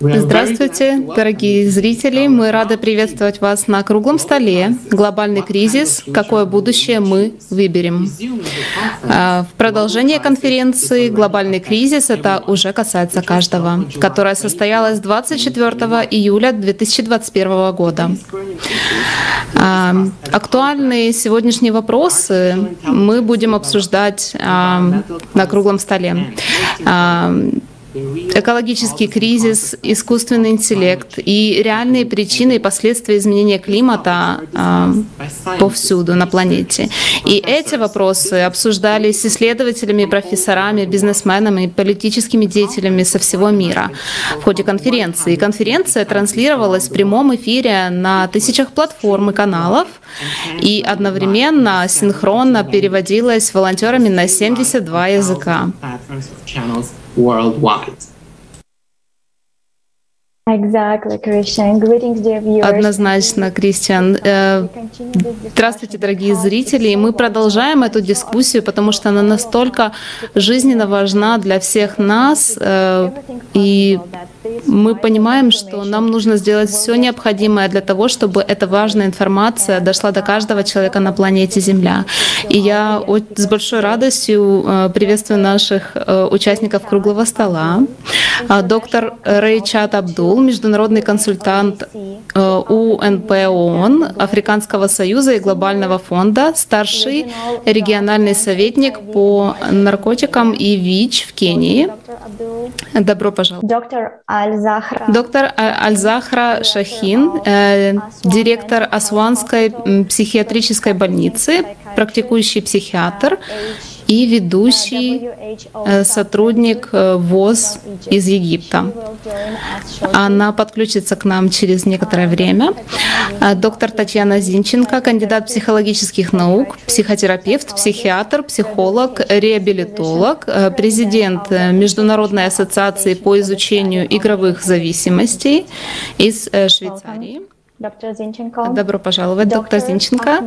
Здравствуйте, дорогие зрители! Мы рады приветствовать вас на круглом столе «Глобальный кризис. Какое будущее мы выберем?». А, в продолжение конференции «Глобальный кризис» это уже касается каждого, которая состоялась 24 июля 2021 года. А, актуальные сегодняшние вопросы мы будем обсуждать а, на круглом столе экологический кризис, искусственный интеллект и реальные причины и последствия изменения климата э, повсюду на планете. И эти вопросы обсуждались с исследователями, профессорами, бизнесменами и политическими деятелями со всего мира в ходе конференции. Конференция транслировалась в прямом эфире на тысячах платформ и каналов и одновременно синхронно переводилась волонтерами на 72 языка worldwide. Однозначно, Кристиан. Э, здравствуйте, дорогие зрители. Мы продолжаем эту дискуссию, потому что она настолько жизненно важна для всех нас. Э, и мы понимаем, что нам нужно сделать все необходимое для того, чтобы эта важная информация дошла до каждого человека на планете Земля. И я с большой радостью э, приветствую наших э, участников круглого стола. А, доктор Рейчат Абдул, международный консультант э, УНП ООН, Африканского союза и Глобального фонда, старший региональный советник по наркотикам и ВИЧ в Кении. Добро пожаловать. Доктор Аль-Захра. Доктор Аль-Захра Шахин, э, директор Асуанской психиатрической больницы, практикующий психиатр и ведущий э, сотрудник э, ВОЗ из Египта. Она подключится к нам через некоторое время. Э, доктор Татьяна Зинченко, кандидат психологических наук, психотерапевт, психиатр, психолог, реабилитолог, президент Международной ассоциации по изучению игровых зависимостей из Швейцарии. Доктор Зинченко. Добро пожаловать, доктор Зинченко.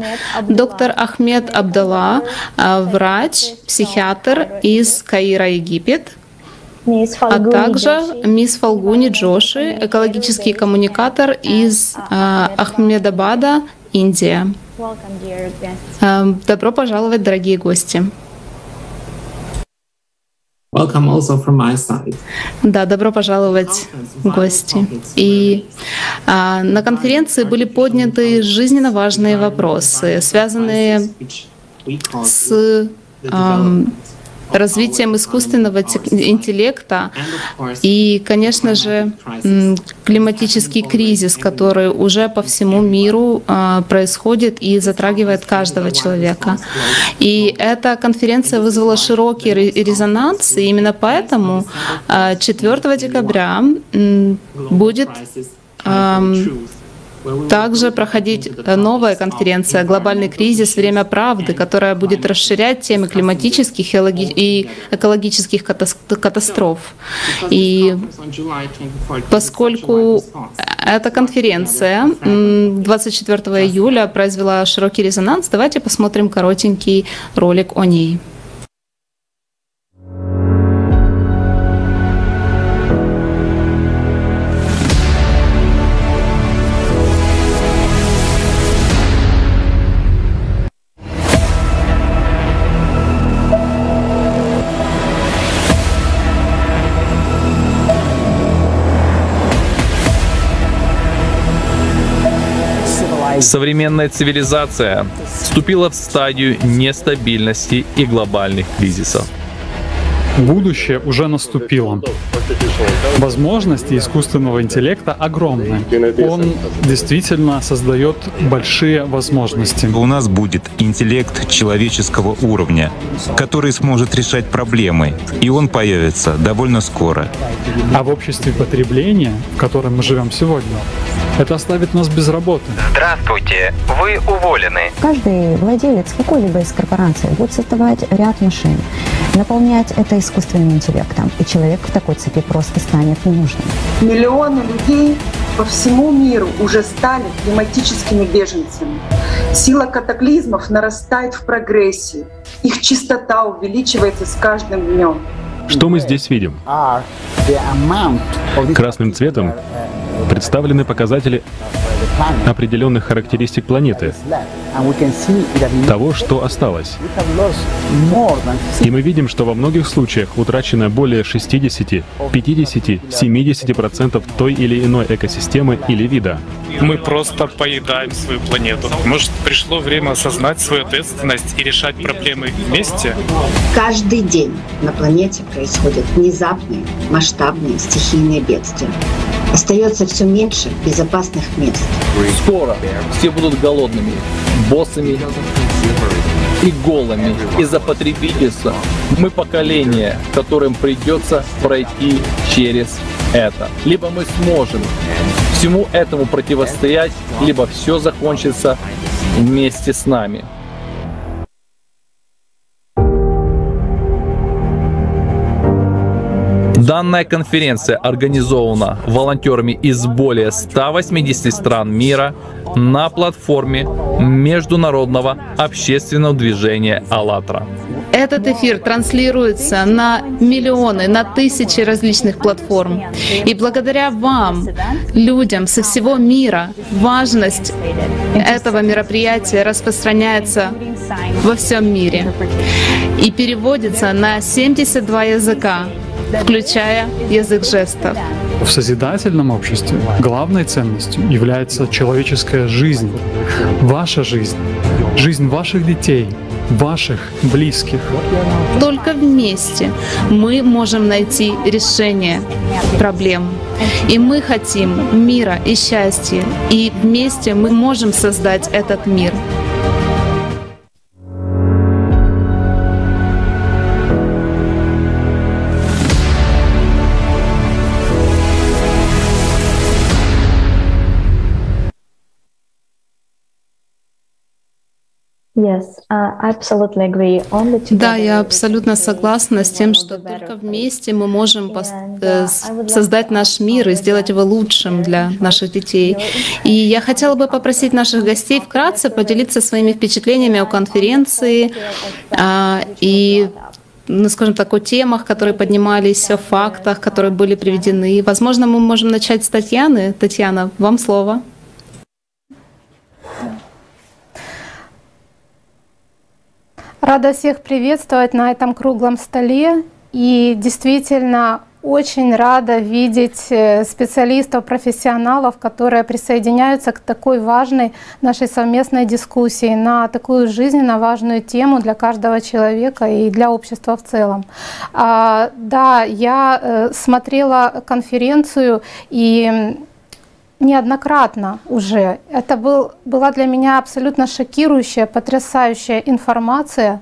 Доктор Ахмед Абдалла, а, врач, психиатр из Каира, Египет. А также мисс Фалгуни Джоши, экологический коммуникатор из а, Ахмедабада, Индия. А, добро пожаловать, дорогие гости. Welcome also from my side. Да, добро пожаловать, гости. И а, на конференции были подняты жизненно важные вопросы, связанные с а, развитием искусственного интеллекта и, конечно же, климатический кризис, который уже по всему миру а, происходит и затрагивает каждого человека. И эта конференция вызвала широкий резонанс, и именно поэтому 4 а, декабря будет также проходить э, новая конференция «Глобальный кризис. Время правды», которая будет расширять темы климатических и экологических катастроф. И поскольку эта конференция 24 июля произвела широкий резонанс, давайте посмотрим коротенький ролик о ней. Современная цивилизация вступила в стадию нестабильности и глобальных кризисов. Будущее уже наступило. Возможности искусственного интеллекта огромны. Он действительно создает большие возможности. У нас будет интеллект человеческого уровня, который сможет решать проблемы, и он появится довольно скоро. А в обществе потребления, в котором мы живем сегодня, это оставит нас без работы. Здравствуйте, вы уволены. Каждый владелец какой-либо из корпораций будет создавать ряд машин, наполнять это искусственным интеллектом, и человек в такой цепи просто станет ненужным. Миллионы людей по всему миру уже стали климатическими беженцами. Сила катаклизмов нарастает в прогрессии. Их частота увеличивается с каждым днем. Что мы здесь видим? Красным цветом представлены показатели определенных характеристик планеты, того, что осталось. И мы видим, что во многих случаях утрачено более 60, 50, 70% той или иной экосистемы или вида. Мы просто поедаем свою планету. Может, пришло время осознать свою ответственность и решать проблемы вместе? Каждый день на планете происходят внезапные, масштабные стихийные бедствия. Остается все меньше безопасных мест. Скоро все будут голодными, боссами и голыми из-за потребительства. Мы поколение, которым придется пройти через это. Либо мы сможем всему этому противостоять, либо все закончится вместе с нами. Данная конференция организована волонтерами из более 180 стран мира на платформе Международного общественного движения «АЛЛАТРА». Этот эфир транслируется на миллионы, на тысячи различных платформ. И благодаря вам, людям со всего мира, важность этого мероприятия распространяется во всем мире и переводится на 72 языка, включая язык жестов. В созидательном обществе главной ценностью является человеческая жизнь, ваша жизнь, жизнь ваших детей, ваших близких. Только вместе мы можем найти решение проблем. И мы хотим мира и счастья. И вместе мы можем создать этот мир. Да, я абсолютно согласна с тем, что только вместе мы можем э, создать наш мир и сделать его лучшим для наших детей. И я хотела бы попросить наших гостей вкратце поделиться своими впечатлениями о конференции а, и ну, скажем так, о темах, которые поднимались, о фактах, которые были приведены. Возможно, мы можем начать с Татьяны. Татьяна, вам слово. Рада всех приветствовать на этом круглом столе. И действительно очень рада видеть э, специалистов, профессионалов, которые присоединяются к такой важной нашей совместной дискуссии на такую жизненно важную тему для каждого человека и для общества в целом. А, да, я э, смотрела конференцию и неоднократно уже. Это был, была для меня абсолютно шокирующая, потрясающая информация.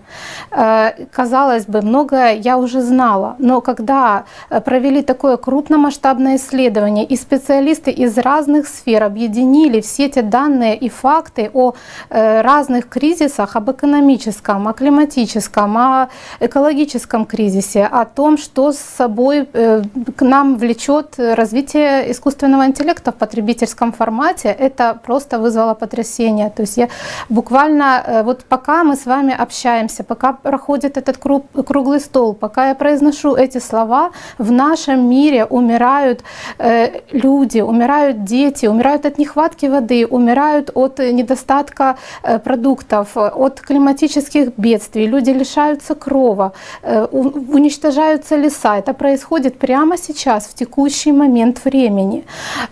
Э, казалось бы, многое я уже знала, но когда э, провели такое крупномасштабное исследование, и специалисты из разных сфер объединили все эти данные и факты о э, разных кризисах, об экономическом, о климатическом, о экологическом кризисе, о том, что с собой к нам влечет развитие искусственного интеллекта в потребительстве, потребительском формате, это просто вызвало потрясение. То есть я буквально, э, вот пока мы с вами общаемся, пока проходит этот круг, круглый стол, пока я произношу эти слова, в нашем мире умирают э, люди, умирают дети, умирают от нехватки воды, умирают от недостатка э, продуктов, от климатических бедствий, люди лишаются крова, э, уничтожаются леса. Это происходит прямо сейчас, в текущий момент времени.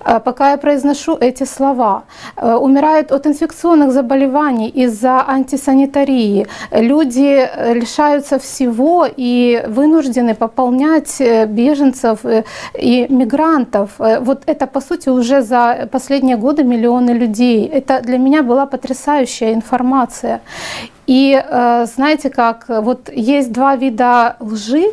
Э, пока я произношу эти слова. Э, умирают от инфекционных заболеваний из-за антисанитарии. Люди э, лишаются всего и вынуждены пополнять э, беженцев и мигрантов. Вот это, по сути, уже за последние годы миллионы людей. Это для меня была потрясающая информация. И знаете как, вот есть два вида лжи,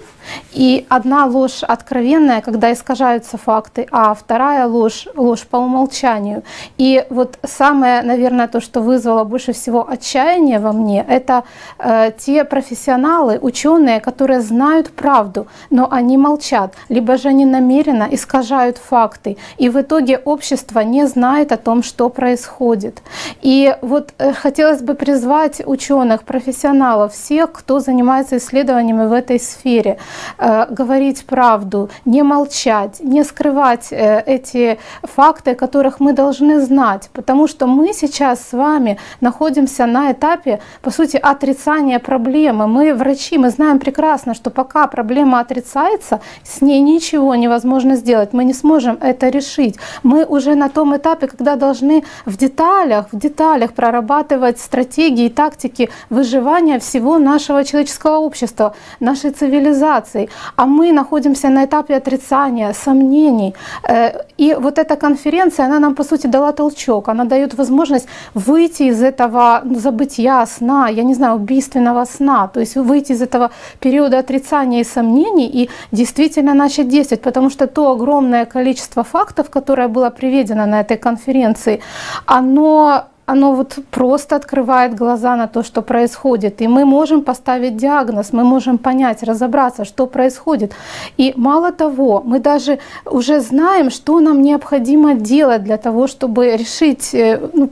и одна ложь откровенная, когда искажаются факты, а вторая ложь — ложь по умолчанию. И вот самое, наверное, то, что вызвало больше всего отчаяния во мне, это э, те профессионалы, ученые, которые знают правду, но они молчат, либо же они намеренно искажают факты. И в итоге общество не знает о том, что происходит. И вот э, хотелось бы призвать ученых, профессионалов, всех, кто занимается исследованиями в этой сфере — э, говорить правду, не молчать, не скрывать э, эти факты, которых мы должны знать, потому что мы сейчас с вами находимся на этапе, по сути, отрицания проблемы. Мы врачи, мы знаем прекрасно, что пока проблема отрицается, с ней ничего невозможно сделать, мы не сможем это решить. Мы уже на том этапе, когда должны в деталях, в деталях прорабатывать стратегии и тактики выживания всего нашего человеческого общества, нашей цивилизации. А мы находимся на этапе отрицания, сомнений. Э, и вот эта конференция, она нам, по сути, дала толчок. Она дает возможность выйти из этого забытия, сна, я не знаю, убийственного сна. То есть выйти из этого периода отрицания и сомнений и действительно начать действовать. Потому что то огромное количество фактов, которое было приведено на этой конференции, оно оно вот просто открывает глаза на то, что происходит. И мы можем поставить диагноз, мы можем понять, разобраться, что происходит. И мало того, мы даже уже знаем, что нам необходимо делать для того, чтобы решить э, ну,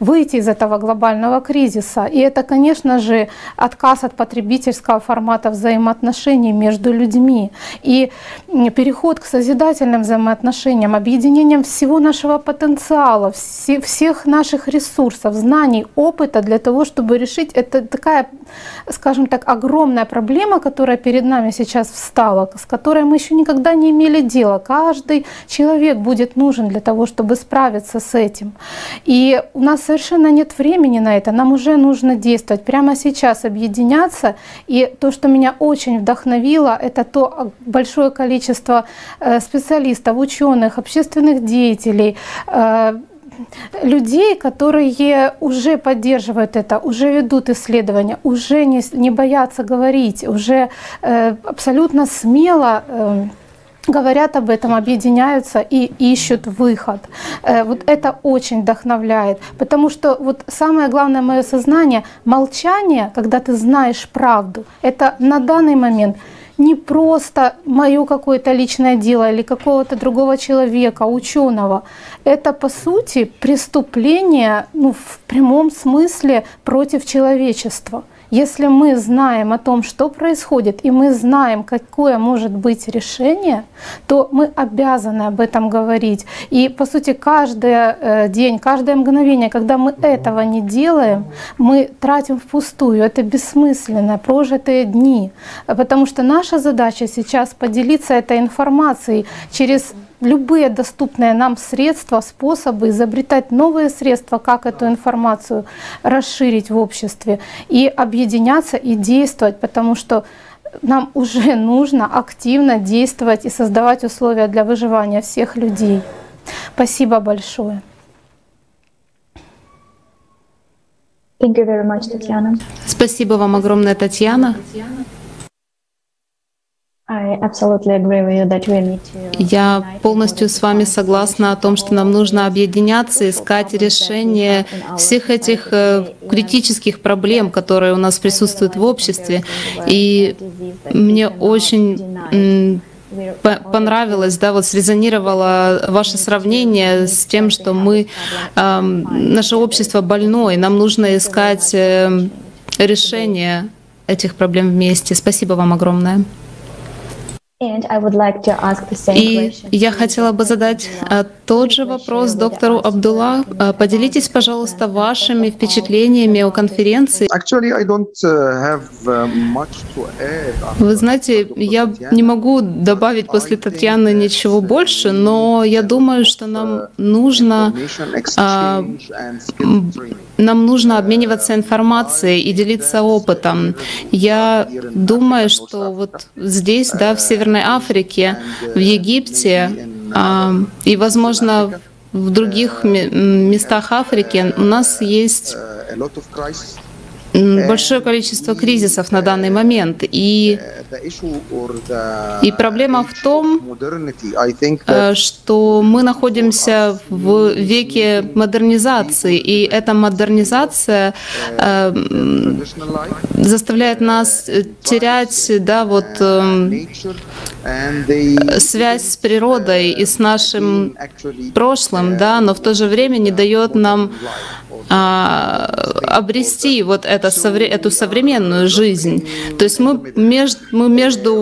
выйти из этого глобального кризиса. И это, конечно же, отказ от потребительского формата взаимоотношений между людьми. И переход к созидательным взаимоотношениям, объединением всего нашего потенциала, всех наших ресурсов, знаний, опыта для того, чтобы решить это такая, скажем так, огромная проблема, которая перед нами сейчас встала, с которой мы еще никогда не имели дела. Каждый человек будет нужен для того, чтобы справиться с этим. И у нас совершенно нет времени на это, нам уже нужно действовать, прямо сейчас объединяться. И то, что меня очень вдохновило, это то большое количество э, специалистов, ученых, общественных деятелей, э, людей, которые уже поддерживают это, уже ведут исследования, уже не, не боятся говорить, уже э, абсолютно смело говорят об этом, объединяются и ищут выход. Э, вот это очень вдохновляет, потому что вот самое главное мое сознание, молчание, когда ты знаешь правду, это на данный момент не просто мое какое-то личное дело или какого-то другого человека, ученого. Это, по сути, преступление ну, в прямом смысле против человечества. Если мы знаем о том, что происходит, и мы знаем, какое может быть решение, то мы обязаны об этом говорить. И, по сути, каждый э, день, каждое мгновение, когда мы этого не делаем, мы тратим впустую. Это бессмысленно, прожитые дни. Потому что наша задача сейчас поделиться этой информацией через любые доступные нам средства, способы, изобретать новые средства, как эту информацию расширить в обществе и объединяться и действовать, потому что нам уже нужно активно действовать и создавать условия для выживания всех людей. Спасибо большое. Thank you very much, Татьяна. Спасибо вам огромное, Татьяна. Я полностью с вами согласна о том, что нам нужно объединяться, искать решение всех этих э, критических проблем, которые у нас присутствуют в обществе. И мне очень понравилось, да, вот срезонировало ваше сравнение с тем, что мы, э, наше общество больное, нам нужно искать э, решение этих проблем вместе. Спасибо вам огромное. И я хотела бы задать а, тот же вопрос доктору Абдулла. А, поделитесь, пожалуйста, вашими впечатлениями о конференции. Uh, Вы знаете, я не могу добавить после Татьяны ничего больше, но я думаю, что нам нужно нам нужно обмениваться информацией и делиться опытом. Я думаю, что вот здесь, да, в Северной Африке, в Египте а, и, возможно, в других местах Африки у нас есть большое количество кризисов на данный момент. И, и проблема в том, э, что мы находимся в веке модернизации, и эта модернизация э, заставляет нас терять да, вот, э, связь с природой и с нашим прошлым, да, но в то же время не дает нам а, обрести вот это, эту современную жизнь. То есть мы между, мы между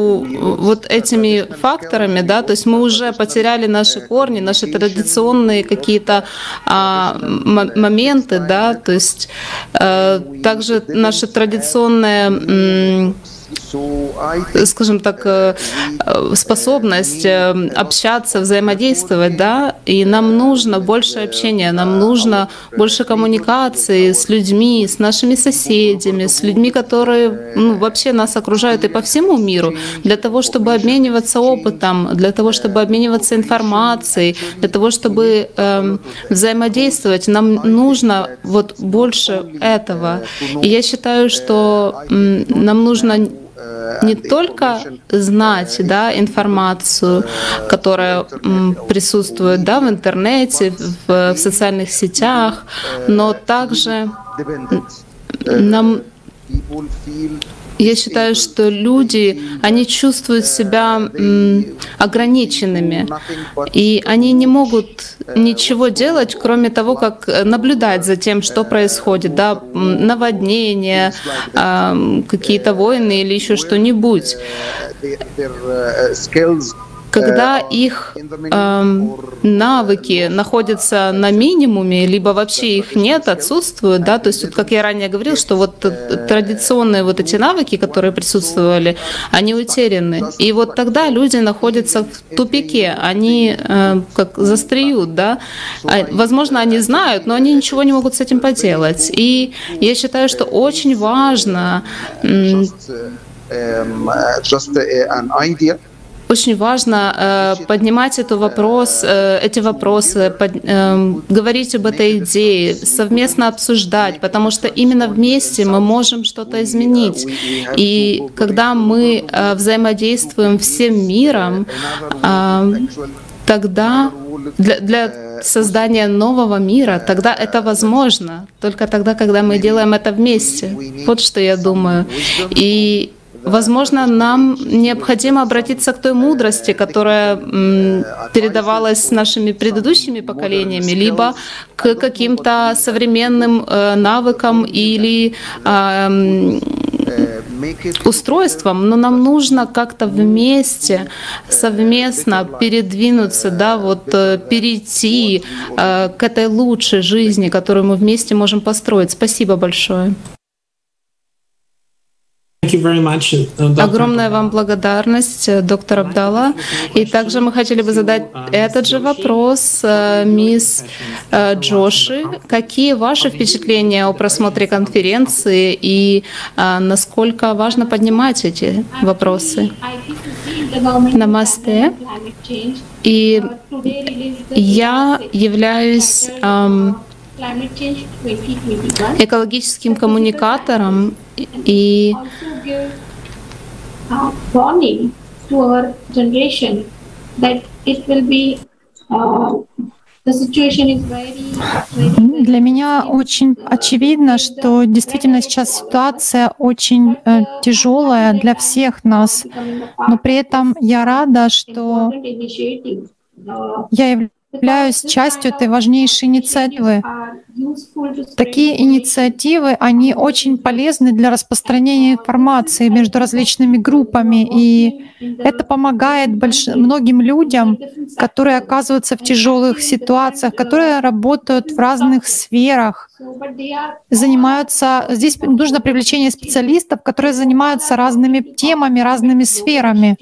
вот этими факторами, да, то есть мы уже потеряли наши корни, наши традиционные какие-то а, моменты, да, то есть а, также наши традиционные скажем так, э, способность э, общаться, взаимодействовать, да, и нам нужно больше общения, нам нужно больше коммуникации с людьми, с нашими соседями, с людьми, которые ну, вообще нас окружают и по всему миру, для того, чтобы обмениваться опытом, для того, чтобы обмениваться информацией, для того, чтобы э, взаимодействовать, нам нужно вот больше этого. И я считаю, что э, нам нужно не только знать да, информацию, которая присутствует да, в интернете, в, в социальных сетях, но также нам я считаю, что люди, они чувствуют себя ограниченными, и они не могут ничего делать, кроме того, как наблюдать за тем, что происходит, да, наводнения, какие-то войны или еще что-нибудь когда их э, навыки находятся на минимуме, либо вообще их нет, отсутствуют, да, то есть вот как я ранее говорил, что вот традиционные вот эти навыки, которые присутствовали, они утеряны. И вот тогда люди находятся в тупике, они э, как застреют, да. А, возможно, они знают, но они ничего не могут с этим поделать. И я считаю, что очень важно очень важно э, поднимать эту вопрос, э, эти вопросы, под, э, говорить об этой идее, совместно обсуждать, потому что именно вместе мы можем что-то изменить. И когда мы э, взаимодействуем всем миром, э, тогда для, для создания нового мира, тогда это возможно. Только тогда, когда мы делаем это вместе. Вот что я думаю. И Возможно, нам необходимо обратиться к той мудрости, которая передавалась нашими предыдущими поколениями, либо к каким-то современным э, навыкам или устройством, но нам нужно как-то вместе, совместно передвинуться, да, вот э, перейти э, к этой лучшей жизни, которую мы вместе можем построить. Спасибо большое. Uh, Огромная вам благодарность, э, доктор Абдалла. И также мы хотели бы задать этот же вопрос э, мисс э, Джоши. Какие ваши впечатления о просмотре конференции и насколько важно поднимать эти вопросы? Намасте. И я являюсь эм, экологическим коммуникатором и warning to our generation that it will be uh, для меня очень очевидно, что действительно сейчас ситуация очень э, тяжелая для всех нас, но при этом я рада, что я являюсь являюсь частью этой важнейшей инициативы. Такие инициативы, они очень полезны для распространения информации между различными группами, и это помогает больш... многим людям, которые оказываются в тяжелых ситуациях, которые работают в разных сферах, занимаются... Здесь нужно привлечение специалистов, которые занимаются разными темами, разными сферами.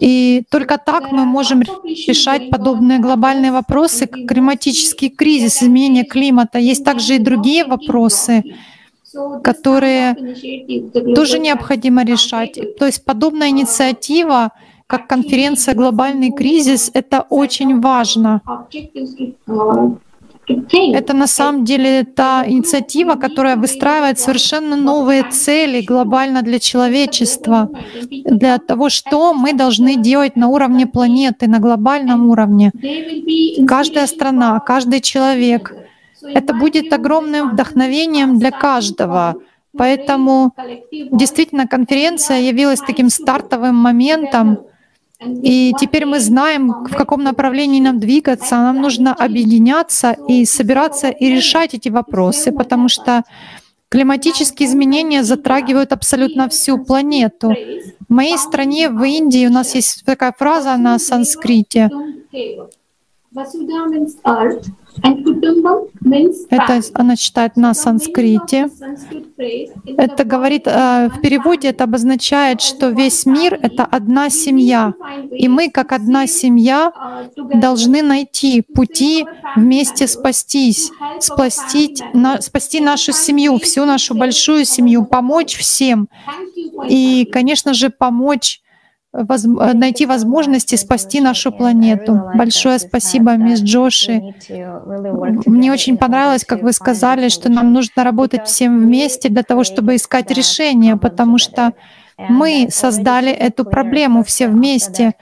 И только так мы можем решать подобные глобальные вопросы, как климатический кризис, изменение климата. Есть также и другие вопросы, которые тоже необходимо решать. То есть подобная инициатива, как конференция «Глобальный кризис», это очень важно. Это на самом деле та инициатива, которая выстраивает совершенно новые цели глобально для человечества, для того, что мы должны делать на уровне планеты, на глобальном уровне. Каждая страна, каждый человек. Это будет огромным вдохновением для каждого. Поэтому действительно конференция явилась таким стартовым моментом, И теперь мы знаем, в каком направлении нам двигаться. Нам нужно объединяться и собираться и решать эти вопросы, потому что климатические изменения затрагивают абсолютно всю планету. В моей стране, в Индии, у нас есть такая фраза на санскрите. Это она читает на санскрите. Это говорит, э, в переводе это обозначает, что весь мир — это одна семья. И мы, как одна семья, должны найти пути вместе спастись, спасти, на, спасти нашу семью, всю нашу большую семью, помочь всем. И, конечно же, помочь воз- э, найти возможности спасти нашу планету. Большое спасибо, мисс Джоши. Мне очень понравилось, как вы сказали, что нам нужно работать всем вместе для того, чтобы искать решения, потому что мы создали эту проблему все вместе.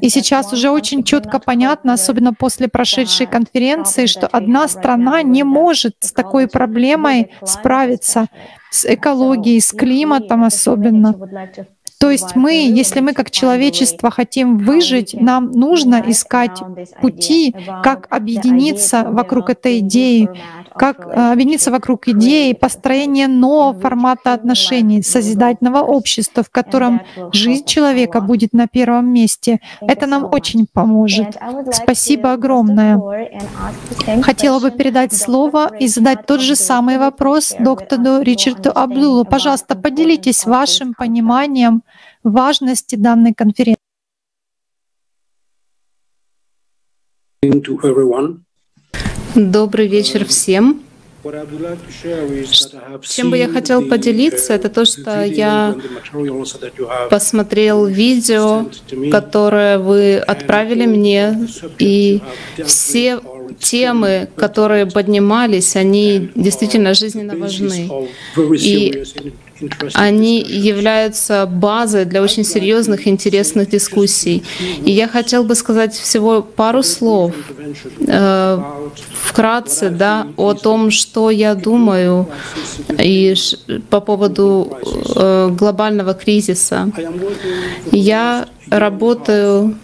И сейчас уже очень четко понятно, особенно после прошедшей конференции, что одна страна не может с такой проблемой справиться, с экологией, с климатом особенно. То есть мы, если мы как человечество хотим выжить, нам нужно искать пути, как объединиться вокруг этой идеи, как объединиться вокруг идеи построения нового формата отношений, созидательного общества, в котором жизнь человека будет на первом месте. Это нам очень поможет. Спасибо огромное. Хотела бы передать слово и задать тот же самый вопрос доктору Ричарду Абдулу. Пожалуйста, поделитесь вашим пониманием важности данной конференции. to everyone. Добрый вечер всем. Чем бы я хотел поделиться, это то, что я посмотрел видео, которое вы отправили мне, и все темы, которые поднимались, они действительно жизненно важны. И они являются базой для очень серьезных и интересных дискуссий. И я хотел бы сказать всего пару слов э, вкратце да, о том, что я думаю и по поводу э, глобального кризиса. Я работаю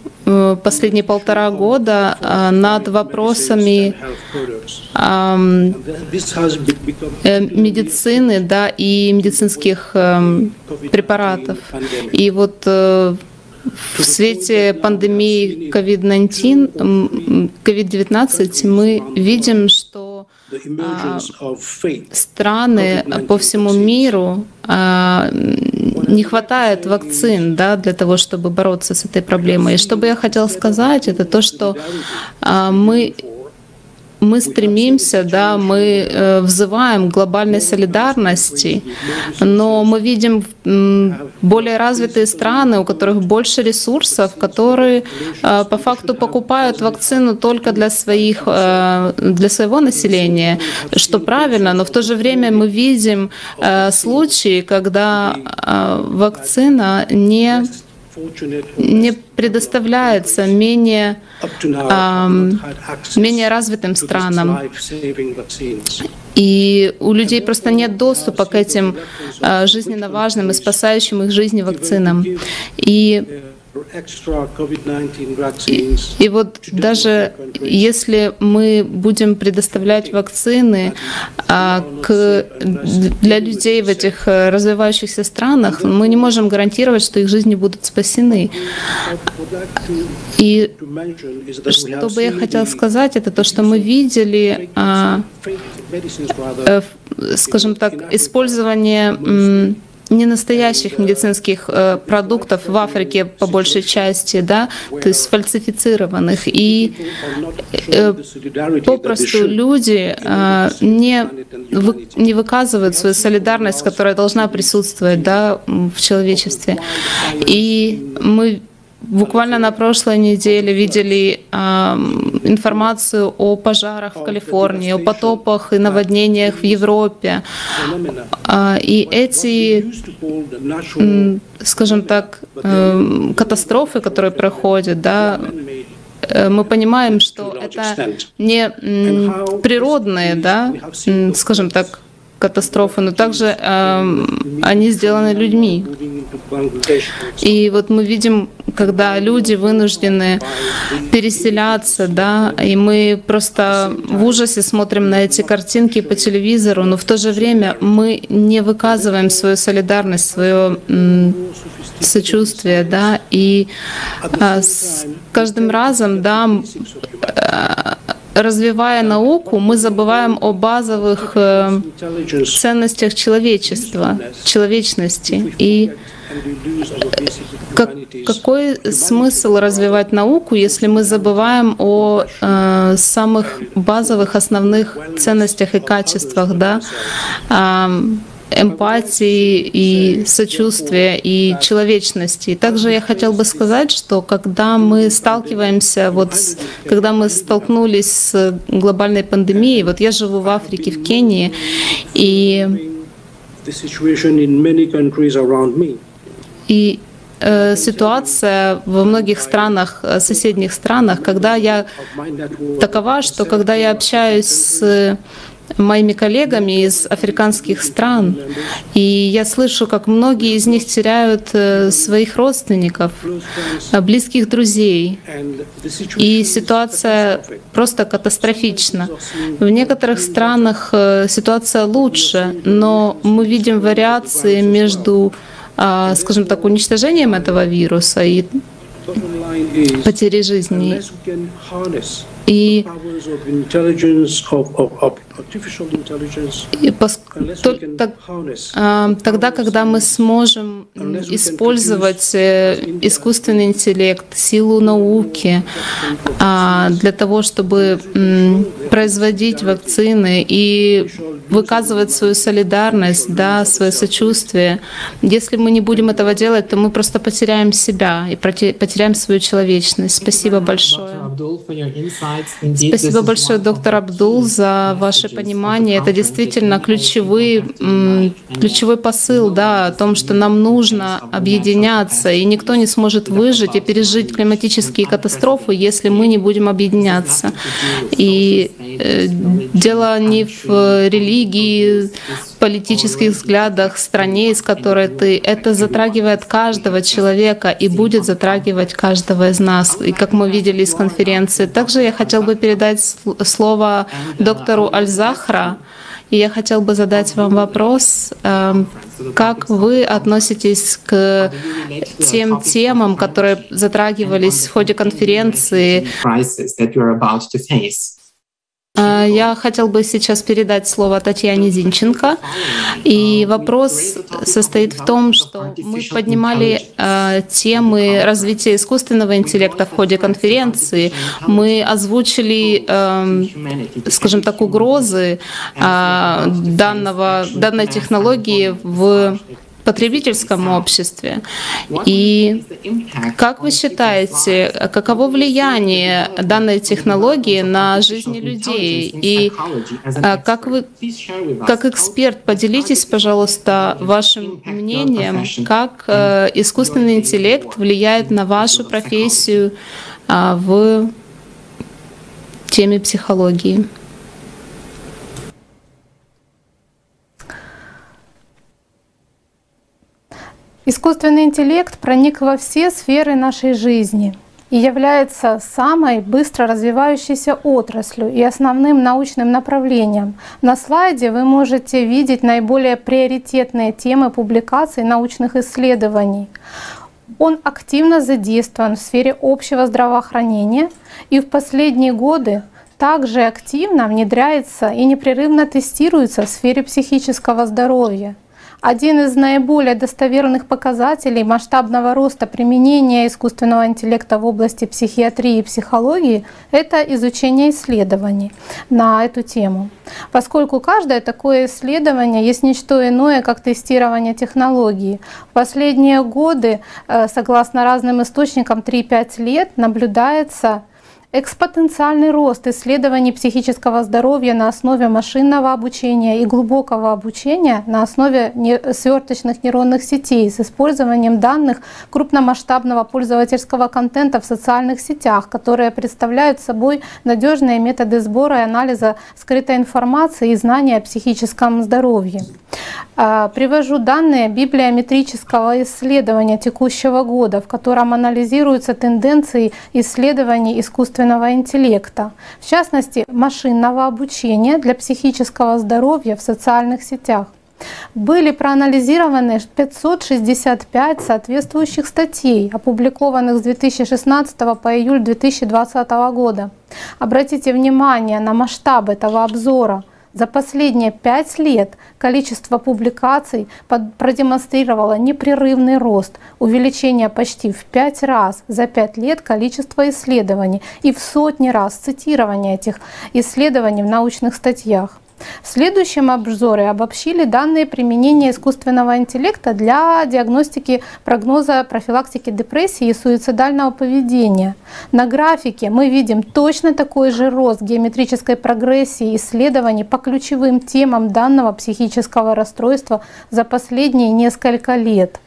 последние полтора года э, над вопросами э, медицины да, и медицинских эм, препаратов. И вот э, в свете пандемии COVID-19, м, COVID-19 мы видим, что faith. страны по всему миру а, не хватает вакцин да, для того, чтобы бороться с этой проблемой. И что бы я хотела сказать, это то, что а, мы мы стремимся, да, мы э, взываем глобальной солидарности, но мы видим более развитые страны, у которых больше ресурсов, которые э, по факту покупают вакцину только для своих, э, для своего населения, что правильно, но в то же время мы видим э, случаи, когда вакцина не не предоставляется менее, ам, менее развитым странам. И у людей просто нет доступа к этим а, жизненно важным и спасающим их жизни вакцинам. И Extra COVID-19 vaccines. и вот даже если мы будем предоставлять вакцины а, к, для людей в этих э, развивающихся странах, мы не можем гарантировать, что их жизни будут спасены. И что бы я хотела сказать, это то, что мы видели, а, э, скажем так, использование ненастоящих медицинских э, продуктов в Африке по большей части, да, то есть сфальсифицированных. И э, попросту люди э, не, вы- не выказывают свою солидарность, которая должна присутствовать да, в человечестве. И мы буквально на прошлой неделе видели ам, информацию о пожарах в Калифорнии, о потопах и наводнениях в Европе. А, И эти, скажем так, эм, катастрофы, которые проходят, да, э, мы понимаем, что это не природные, да, скажем так, катастрофы, но также э, они сделаны людьми. И вот мы видим, когда люди вынуждены переселяться, да, и мы просто в ужасе смотрим на эти картинки по телевизору, но в то же время мы не выказываем свою солидарность, свое сочувствие, да, и а, с каждым разом, да, развивая науку, мы забываем о базовых э, ценностях человечества, человечности. И как, какой смысл развивать науку, если мы забываем о э, самых базовых, основных ценностях и качествах, да? Эмпатии и сочувствия и человечности. И также я хотел бы сказать, что когда мы сталкиваемся, вот с, когда мы столкнулись с глобальной пандемией, вот я живу в Африке, в Кении, и и э, ситуация во многих странах, э, соседних странах, когда я такова, что когда я общаюсь с моими коллегами из африканских стран, и я слышу, как многие из них теряют э, своих родственников, э, близких друзей. И ситуация просто катастрофична. В некоторых странах э, ситуация лучше, но мы видим вариации между, а, скажем так, уничтожением этого вируса и потерей жизни. И и только а, тогда, когда мы сможем использовать э, искусственный интеллект, силу науки а, для того, чтобы производить вакцины и выказывать свою солидарность, да, свое сочувствие. Если мы не будем этого делать, то мы просто потеряем себя и потеряем свою человечность. Спасибо большое. Спасибо большое, доктор Абдул, за ваше понимание. Это действительно ключевой, ключевой посыл да, о том, что нам нужно объединяться, и никто не сможет выжить и пережить климатические катастрофы, если мы не будем объединяться. И э, дело не в религии, политических взглядах, стране, из которой ты. Это затрагивает каждого человека и будет затрагивать каждого из нас. И как мы видели из конференции. Также я хотел бы передать слово доктору Альзахра. И я хотел бы задать вам вопрос, эм, как вы относитесь к тем темам, которые затрагивались в ходе конференции, я хотел бы сейчас передать слово Татьяне Зинченко. И вопрос состоит в том, что мы поднимали э, темы развития искусственного интеллекта в ходе конференции. Мы озвучили, э, скажем так, угрозы данного, данной технологии в потребительском обществе. И как вы считаете, каково влияние данной технологии на жизни людей? И а, как вы, как эксперт, поделитесь, пожалуйста, вашим мнением, как э, искусственный интеллект влияет на вашу профессию а, в теме психологии? Искусственный интеллект проник во все сферы нашей жизни и является самой быстро развивающейся отраслью и основным научным направлением. На слайде вы можете видеть наиболее приоритетные темы публикаций научных исследований. Он активно задействован в сфере общего здравоохранения и в последние годы также активно внедряется и непрерывно тестируется в сфере психического здоровья. Один из наиболее достоверных показателей масштабного роста применения искусственного интеллекта в области психиатрии и психологии — это изучение исследований на эту тему. Поскольку каждое такое исследование есть не что иное, как тестирование технологии. В последние годы, э, согласно разным источникам, 3-5 лет наблюдается экспотенциальный рост исследований психического здоровья на основе машинного обучения и глубокого обучения на основе сверточных нейронных сетей с использованием данных крупномасштабного пользовательского контента в социальных сетях, которые представляют собой надежные методы сбора и анализа скрытой информации и знания о психическом здоровье. А, привожу данные библиометрического исследования текущего года, в котором анализируются тенденции исследований искусственного интеллекта, в частности машинного обучения для психического здоровья в социальных сетях. Были проанализированы 565 соответствующих статей, опубликованных с 2016 по июль 2020 года. Обратите внимание на масштаб этого обзора. За последние пять лет количество публикаций продемонстрировало непрерывный рост, увеличение почти в пять раз за пять лет количества исследований и в сотни раз цитирования этих исследований в научных статьях. В следующем обзоре обобщили данные применения искусственного интеллекта для диагностики прогноза профилактики депрессии и суицидального поведения. На графике мы видим точно такой же рост геометрической прогрессии исследований по ключевым темам данного психического расстройства за последние несколько лет.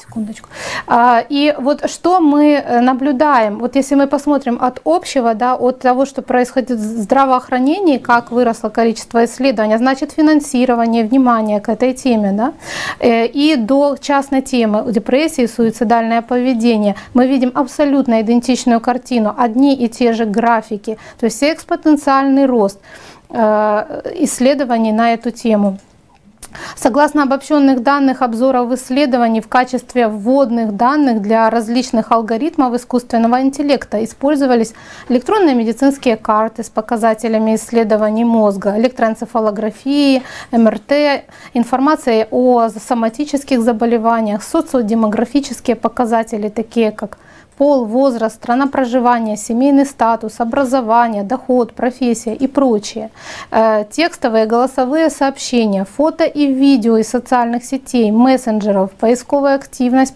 Секундочку. А, и вот что мы э, наблюдаем, вот если мы посмотрим от общего, да, от того, что происходит в здравоохранении, как выросло количество исследований, значит финансирование, внимание к этой теме, да, э, и до частной темы депрессии, суицидальное поведение, мы видим абсолютно идентичную картину, одни и те же графики, то есть экспотенциальный рост э, исследований на эту тему. Согласно обобщенных данных обзоров исследований в качестве вводных данных для различных алгоритмов искусственного интеллекта использовались электронные медицинские карты с показателями исследований мозга, электроэнцефалографии, МРТ, информация о соматических заболеваниях, социодемографические показатели, такие как пол, возраст, страна проживания, семейный статус, образование, доход, профессия и прочее. Э, текстовые, голосовые сообщения, фото и видео из социальных сетей, мессенджеров, поисковая активность,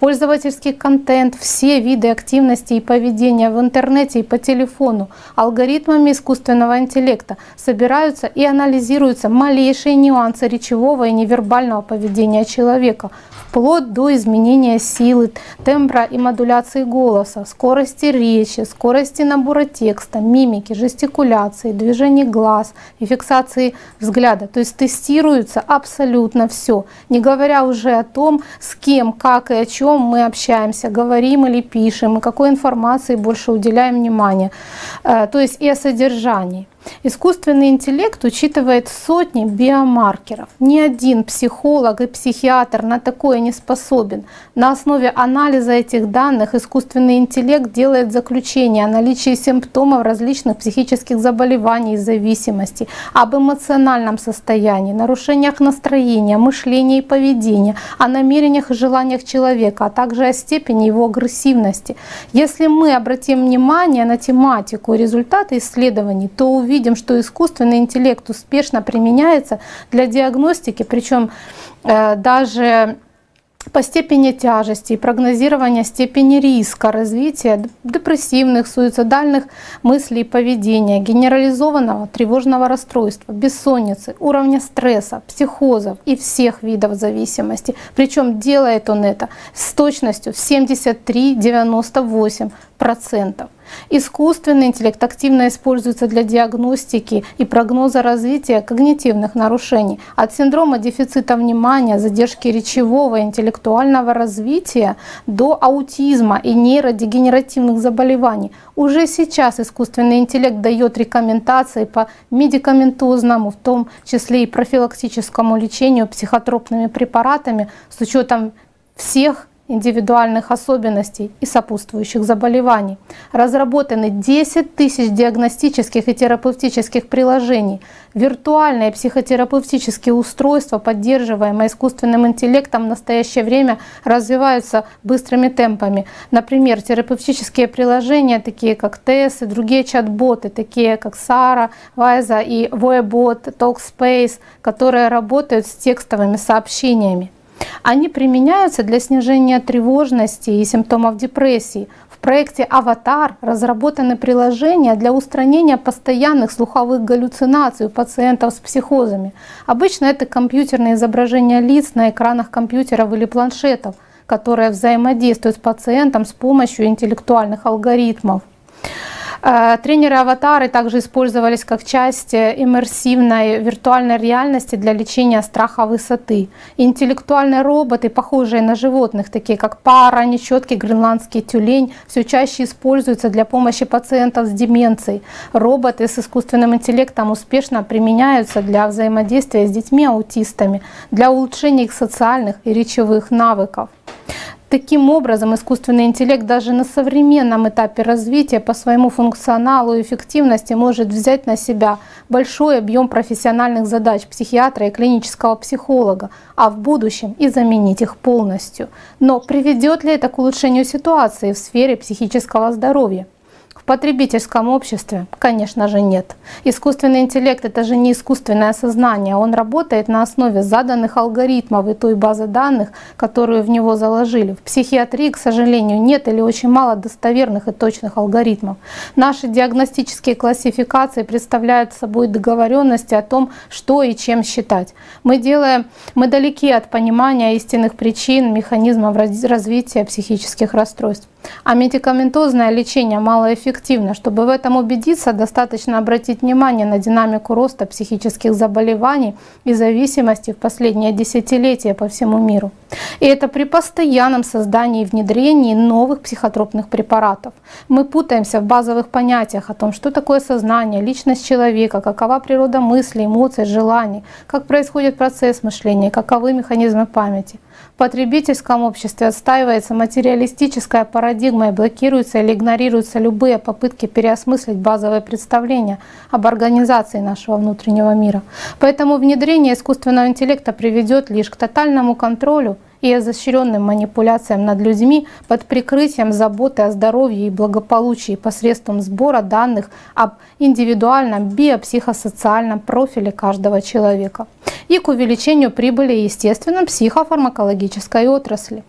пользовательский контент, все виды активности и поведения в интернете и по телефону алгоритмами искусственного интеллекта собираются и анализируются малейшие нюансы речевого и невербального поведения человека, вплоть до изменения силы, тембра и модуляции голоса, скорости речи, скорости набора текста, мимики, жестикуляции, движений глаз и фиксации взгляда. То есть тестируется абсолютно все, не говоря уже о том, с кем, как и о чем мы общаемся, говорим или пишем, и какой информации больше уделяем внимание, э, то есть и о содержании. Искусственный интеллект учитывает сотни биомаркеров. Ни один психолог и психиатр на такое не способен. На основе анализа этих данных искусственный интеллект делает заключение о наличии симптомов различных психических заболеваний и зависимостей, об эмоциональном состоянии, нарушениях настроения, мышления и поведения, о намерениях и желаниях человека, а также о степени его агрессивности. Если мы обратим внимание на тематику и результаты исследований, то увидим, видим, что искусственный интеллект успешно применяется для диагностики, причем э, даже по степени тяжести и прогнозирования степени риска развития депрессивных, суицидальных мыслей и поведения, генерализованного тревожного расстройства, бессонницы, уровня стресса, психозов и всех видов зависимости. Причем делает он это с точностью в 73-98%. Искусственный интеллект активно используется для диагностики и прогноза развития когнитивных нарушений, от синдрома дефицита внимания, задержки речевого и интеллектуального развития до аутизма и нейродегенеративных заболеваний. Уже сейчас искусственный интеллект дает рекомендации по медикаментозному, в том числе и профилактическому лечению психотропными препаратами с учетом всех индивидуальных особенностей и сопутствующих заболеваний. Разработаны 10 тысяч диагностических и терапевтических приложений. Виртуальные психотерапевтические устройства, поддерживаемые искусственным интеллектом, в настоящее время развиваются быстрыми темпами. Например, терапевтические приложения, такие как ТЭС и другие чат-боты, такие как Сара, Вайза и Voebot, Talkspace, которые работают с текстовыми сообщениями. Они применяются для снижения тревожности и симптомов депрессии, проекте «Аватар» разработаны приложения для устранения постоянных слуховых галлюцинаций у пациентов с психозами. Обычно это компьютерные изображения лиц на экранах компьютеров или планшетов, которые взаимодействуют с пациентом с помощью интеллектуальных алгоритмов. Э, Тренеры-аватары также использовались как часть иммерсивной виртуальной реальности для лечения страха высоты. Интеллектуальные роботы, похожие на животных, такие как пара, нечеткий гренландский тюлень, все чаще используются для помощи пациентов с деменцией. Роботы с искусственным интеллектом успешно применяются для взаимодействия с детьми-аутистами, для улучшения их социальных и речевых навыков. Таким образом, искусственный интеллект даже на современном этапе развития по своему функционалу и эффективности может взять на себя большой объем профессиональных задач психиатра и клинического психолога, а в будущем и заменить их полностью. Но приведет ли это к улучшению ситуации в сфере психического здоровья? Потребительском обществе, конечно же, нет. Искусственный интеллект — это же не искусственное сознание. Он работает на основе заданных алгоритмов и той базы данных, которую в него заложили. В психиатрии, к сожалению, нет или очень мало достоверных и точных алгоритмов. Наши диагностические классификации представляют собой договоренности о том, что и чем считать. Мы делаем, мы далеки от понимания истинных причин, механизмов развития психических расстройств. А медикаментозное лечение малоэффективно. Чтобы в этом убедиться, достаточно обратить внимание на динамику роста психических заболеваний и зависимости в последние десятилетия по всему миру. И это при постоянном создании и внедрении новых психотропных препаратов. Мы путаемся в базовых понятиях о том, что такое сознание, личность человека, какова природа мыслей, эмоций, желаний, как происходит процесс мышления, каковы механизмы памяти – потребительском обществе отстаивается материалистическая парадигма и блокируются или игнорируются любые попытки переосмыслить базовые представления об организации нашего внутреннего мира. Поэтому внедрение искусственного интеллекта приведет лишь к тотальному контролю и изощренным манипуляциям над людьми под прикрытием заботы о здоровье и благополучии посредством сбора данных об индивидуальном биопсихосоциальном профиле каждого человека и к увеличению прибыли естественно психофармакологической отрасли.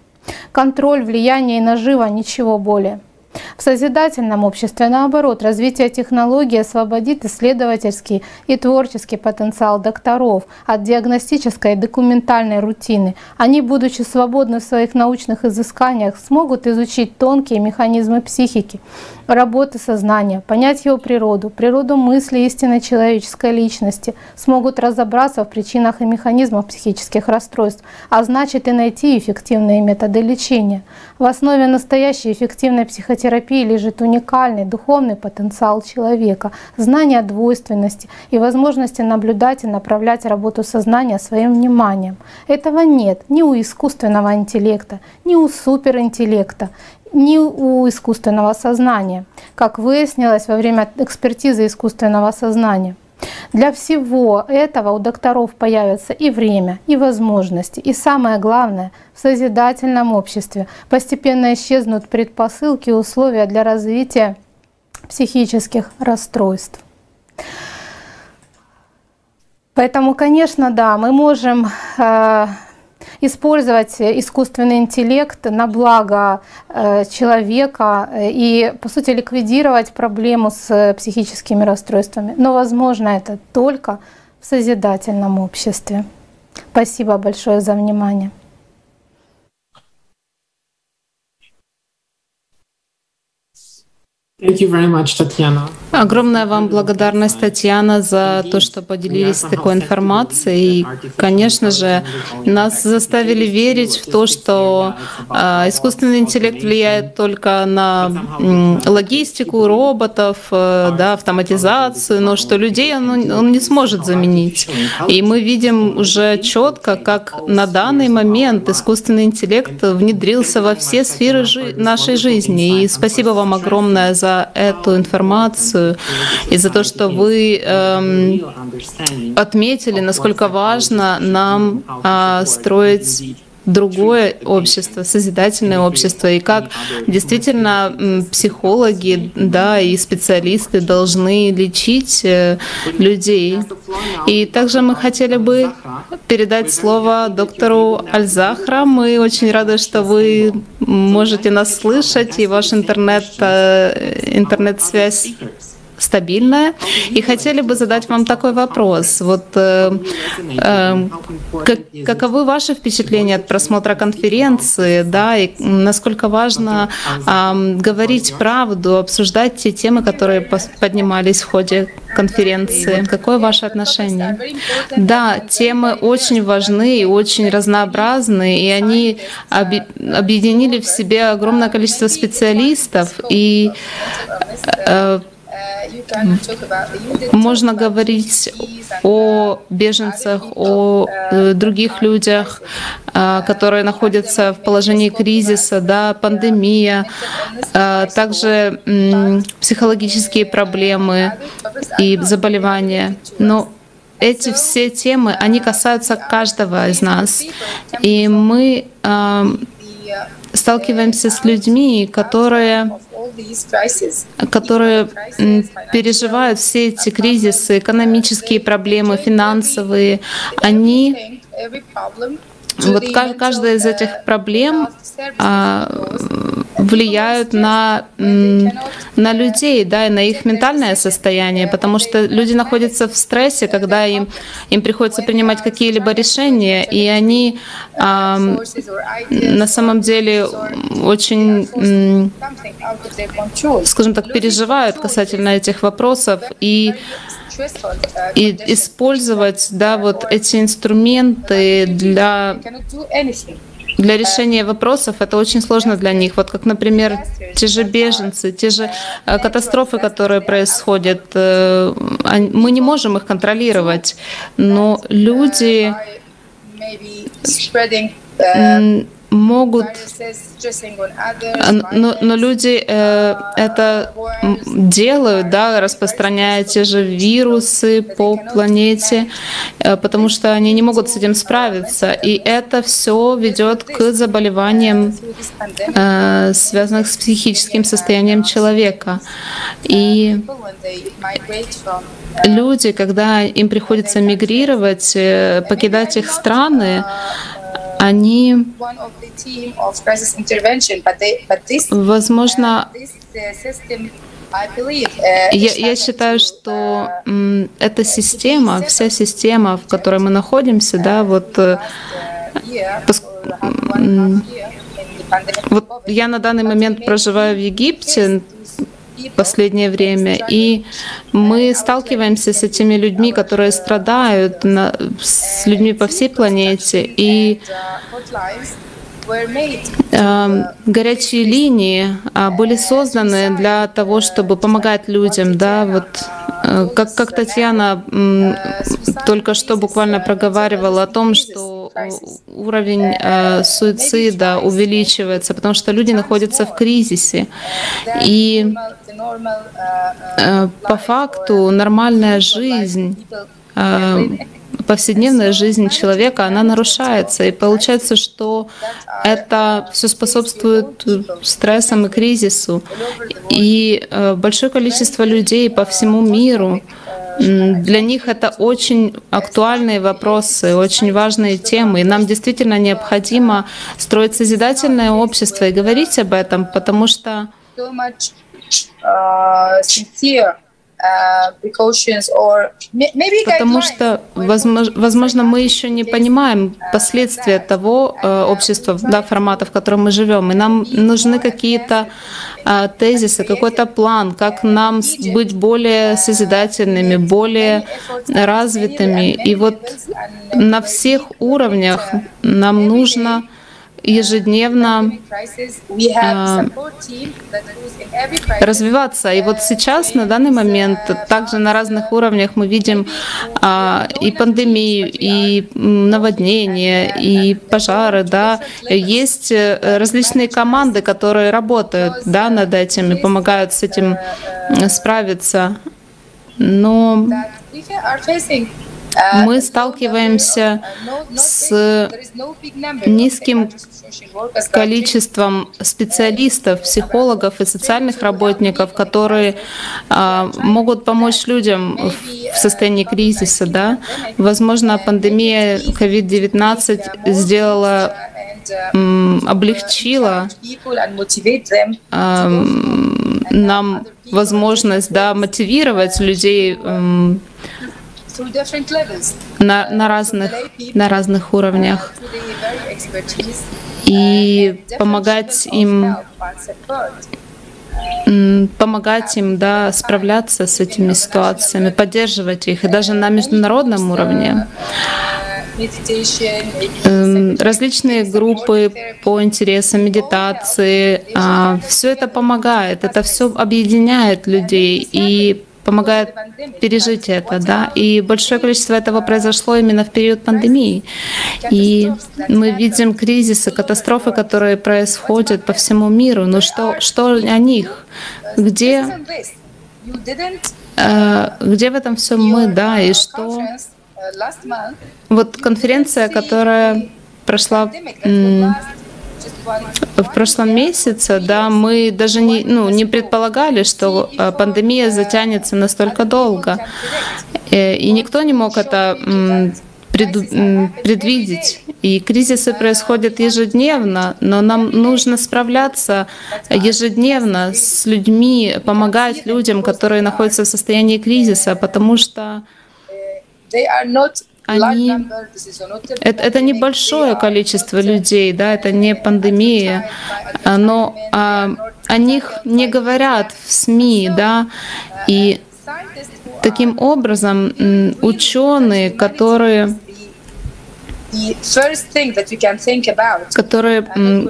Контроль, влияние и нажива – ничего более – в созидательном обществе, наоборот, развитие технологий освободит исследовательский и творческий потенциал докторов от диагностической и документальной рутины. Они, будучи свободны в своих научных изысканиях, смогут изучить тонкие механизмы психики, работы сознания, понять его природу, природу мысли истинной человеческой личности, смогут разобраться в причинах и механизмах психических расстройств, а значит и найти эффективные методы лечения. В основе настоящей эффективной психотерапии лежит уникальный духовный потенциал человека, знание двойственности и возможности наблюдать и направлять работу сознания своим вниманием. Этого нет ни у искусственного интеллекта, ни у суперинтеллекта ни у искусственного сознания, как выяснилось во время экспертизы искусственного сознания. Для всего этого у докторов появится и время, и возможности, и самое главное, в созидательном обществе постепенно исчезнут предпосылки и условия для развития психических расстройств. Поэтому, конечно, да, мы можем э, использовать искусственный интеллект на благо э, человека э, и, по сути, ликвидировать проблему с психическими расстройствами. Но возможно это только в созидательном обществе. Спасибо большое за внимание. Thank you very much, Tatiana. Огромная вам благодарность, Татьяна, за то, что поделились такой информацией. И, конечно же, нас заставили верить в то, что э, искусственный интеллект влияет только на логистику роботов, э, да, автоматизацию, но что людей он, он не сможет заменить. И мы видим уже четко, как на данный момент искусственный интеллект внедрился во все сферы жи нашей жизни. И спасибо вам огромное за эту информацию и за то, что вы эм, отметили, насколько важно нам э, строить другое общество, созидательное общество, и как действительно психологи да, и специалисты должны лечить э, людей. И также мы хотели бы передать слово доктору Альзахра. Мы очень рады, что вы можете нас слышать, и ваш интернет, э, интернет-связь стабильная. И хотели бы задать вам такой вопрос. Вот э, э, как, каковы ваши впечатления от просмотра конференции, да, и насколько важно э, говорить правду, обсуждать те темы, которые поднимались в ходе конференции? Какое ваше отношение? Да, темы очень важны и очень разнообразны, и они объединили в себе огромное количество специалистов, и э, можно говорить о беженцах, о э, других людях, э, которые находятся в положении кризиса, да, пандемия, э, также психологические проблемы и заболевания. Но эти все темы, они касаются каждого из нас. И мы сталкиваемся с людьми, которые которые переживают все эти кризисы, экономические проблемы, финансовые, они вот каждая из этих проблем а, влияют на, на людей, да, и на их ментальное состояние, потому что люди находятся в стрессе, когда им, им приходится принимать какие-либо решения, и они а, на самом деле очень, скажем так, переживают касательно этих вопросов, и и использовать да, вот эти инструменты для для решения вопросов это очень сложно для них. Вот как, например, те же беженцы, те же э, катастрофы, которые происходят, э, мы не можем их контролировать, но люди могут, но, но люди э, это делают, да, распространяя те же вирусы по планете, э, потому что они не могут с этим справиться. И это все ведет к заболеваниям, э, связанных с психическим состоянием человека. И люди, когда им приходится мигрировать, э, покидать их страны, они, возможно, я, я считаю, что эта система, вся система, в которой мы находимся, да, вот, э, вот я на данный момент проживаю в Египте, последнее время. И мы сталкиваемся с этими людьми, которые страдают, на, с людьми по всей планете. И э, горячие линии а, были созданы для того, чтобы помогать людям, да, вот э, как, как Татьяна только что буквально проговаривала о том, что уровень э, суицида увеличивается, потому что люди находятся в кризисе. И Э, по факту нормальная жизнь, э, повседневная жизнь человека, она нарушается. И получается, что это все способствует стрессам и кризису. И э, большое количество людей по всему миру, для них это очень актуальные вопросы, очень важные темы. И нам действительно необходимо строить созидательное общество и говорить об этом, потому что uh, sincere uh, Потому что, возможно, мы еще не понимаем последствия того э, общества, да, формата, в котором мы живем. И нам нужны какие-то э, тезисы, какой-то план, как нам быть более созидательными, более развитыми. И вот на всех уровнях нам нужно ежедневно а, развиваться. И вот сейчас, на данный момент, также на разных уровнях мы видим а, и пандемию, и наводнения, и пожары. Да. Есть э, различные команды, которые работают да, над этим и помогают с этим справиться. Но мы сталкиваемся с низким количеством специалистов, психологов и социальных работников, которые а, могут помочь людям в состоянии кризиса. Да? Возможно, пандемия COVID-19 сделала м, облегчило ам, нам возможность да, мотивировать людей на, на, разных, на разных уровнях и помогать им помогать им да, справляться с этими ситуациями, поддерживать их, и даже на международном уровне. Эм, Различные группы по интересам медитации, все это помогает, это все объединяет людей и помогает пережить это, да. И большое количество этого произошло именно в период пандемии. И мы видим кризисы, катастрофы, которые происходят по всему миру. Но что, что о них? Где, э, где в этом все мы, да, и что вот конференция, которая прошла в прошлом месяце, да, мы даже не, ну, не предполагали, что э, пандемия затянется настолько долго. Э, И никто не мог это предвидеть. И кризисы происходят ежедневно, но нам нужно справляться ежедневно с людьми, помогать людям, которые находятся в состоянии кризиса, потому что они, это, это небольшое количество людей, да, это не пандемия, а, но а, о них не говорят в СМИ, да, и таким образом ученые, которые которые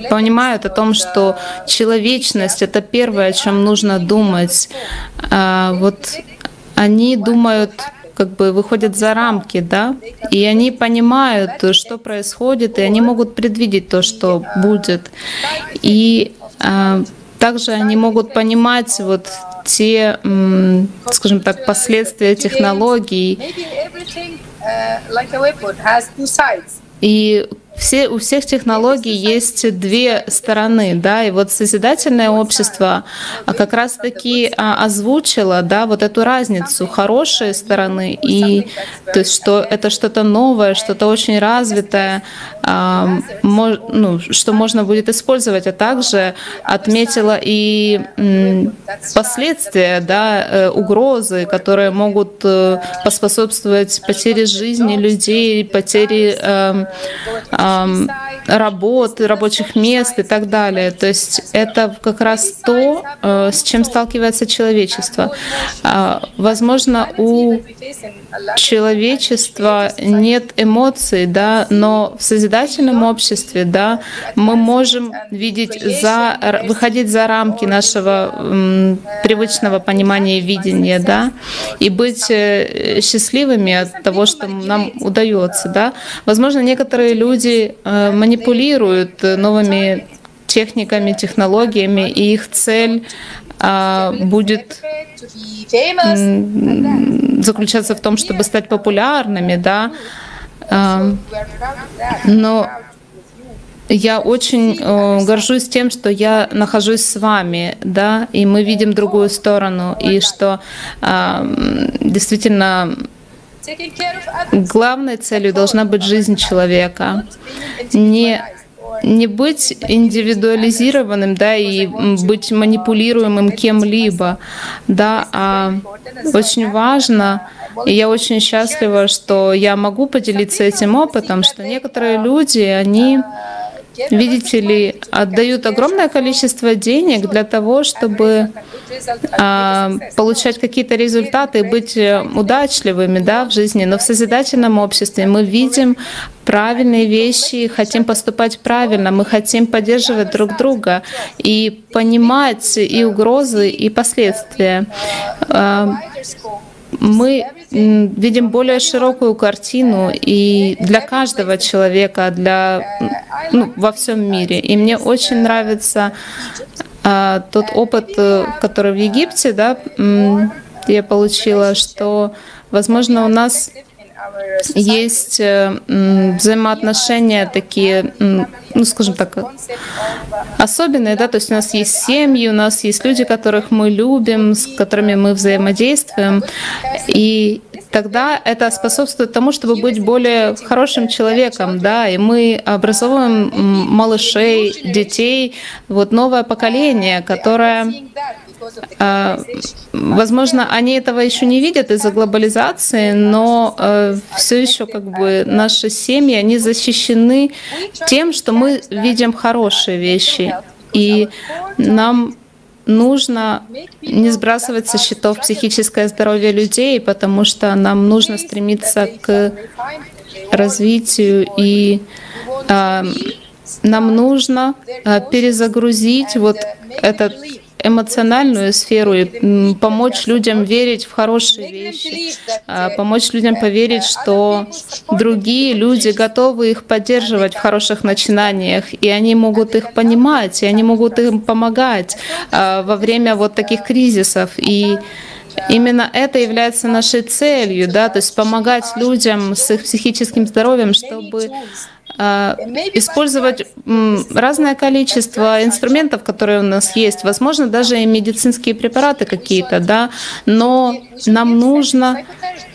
понимают о том, что человечность — это первое, о чем нужно думать. А, вот они думают как бы выходят за рамки, да, и они понимают, что происходит, и они могут предвидеть то, что будет. И а, также они могут понимать вот те, скажем так, последствия технологий. И все, у всех технологий есть две стороны, да, и вот созидательное общество а, как раз-таки а, озвучило, да, вот эту разницу хорошие стороны и то есть что это что-то новое, что-то очень развитое, а, мож- ну, что можно будет использовать, а также отметила и последствия, да, э, угрозы, которые могут э, поспособствовать потере жизни людей, потере работы, рабочих мест и так далее. То есть это как раз то, э, с чем сталкивается человечество. А, Возможно, у человечества нет эмоций, да, но в созидательном обществе, да, мы можем видеть за, выходить за рамки нашего привычного понимания и видения, да, и быть э, счастливыми от того, что нам удается, да. Возможно, некоторые люди э, манипулируют э, новыми техниками, технологиями, и их цель а, будет заключаться в том, чтобы стать популярными, да. А, Но я очень э, горжусь тем, что я нахожусь с вами, да, и мы видим другую сторону, и что а, действительно главной целью должна быть жизнь человека. Не не быть индивидуализированным, да, и быть манипулируемым кем-либо, да, а очень важно, и я очень счастлива, что я могу поделиться этим опытом, что некоторые люди, они видите ли, отдают огромное количество денег для того, чтобы а, получать какие-то результаты и быть э, удачливыми да, в жизни. Но в созидательном обществе мы видим правильные вещи, хотим поступать правильно, мы хотим поддерживать друг друга и понимать и угрозы, и последствия. А, мы видим более широкую картину и для каждого человека, для ну, во всем мире. И мне очень нравится а, тот опыт, э, который в Египте, да, я получила, что, возможно, у нас есть э, взаимоотношения такие, ну, скажем так, особенные, да, то есть у нас есть семьи, у нас есть люди, которых мы любим, с которыми мы взаимодействуем, и тогда это способствует тому, чтобы быть более хорошим человеком, да, и мы образовываем малышей, детей, вот новое поколение, которое Возможно, они этого еще не видят из-за глобализации, но э, все еще как бы наши семьи, они защищены тем, что мы видим хорошие вещи. И нам нужно не сбрасывать со счетов психическое здоровье людей, потому что нам нужно стремиться к развитию и э, нам нужно э, перезагрузить вот этот эмоциональную сферу и помочь людям верить в хорошие вещи, а, помочь людям поверить, что другие люди готовы их поддерживать в хороших начинаниях, и они могут их понимать, и они могут им помогать а, во время вот таких кризисов. И Именно это является нашей целью, да, то есть помогать людям с их психическим здоровьем, чтобы использовать м, разное количество инструментов, которые у нас есть, возможно, даже и медицинские препараты какие-то, да, но нам нужно а,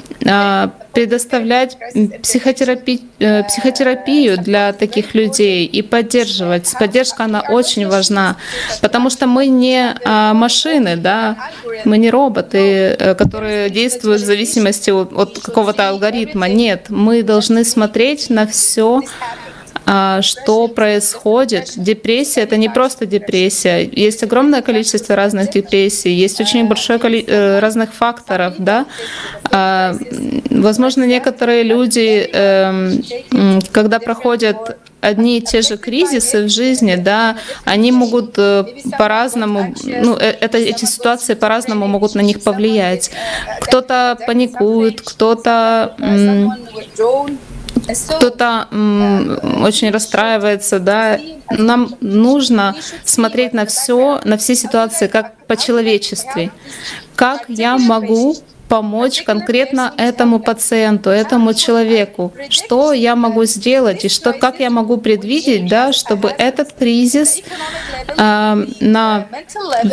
предоставлять психотерапи... э, психотерапию для таких людей и поддерживать. Поддержка, она очень важна, потому что мы не а, машины, да, мы не роботы, э, которые действуют в зависимости от, от какого-то алгоритма. Нет, мы должны смотреть на все а, что происходит. Депрессия — это не просто депрессия. Есть огромное количество разных депрессий, есть очень большое количество разных факторов. Да? А, возможно, некоторые люди, эм, когда проходят одни и те же кризисы в жизни, да, они могут э, по-разному, ну, э, это, эти ситуации по-разному могут на них повлиять. Кто-то паникует, кто-то кто-то очень расстраивается, да. Нам нужно смотреть на все, на все ситуации как по-человечески. Как я могу помочь конкретно этому пациенту, этому человеку, что я могу сделать и что, как я могу предвидеть, да, чтобы этот кризис э, на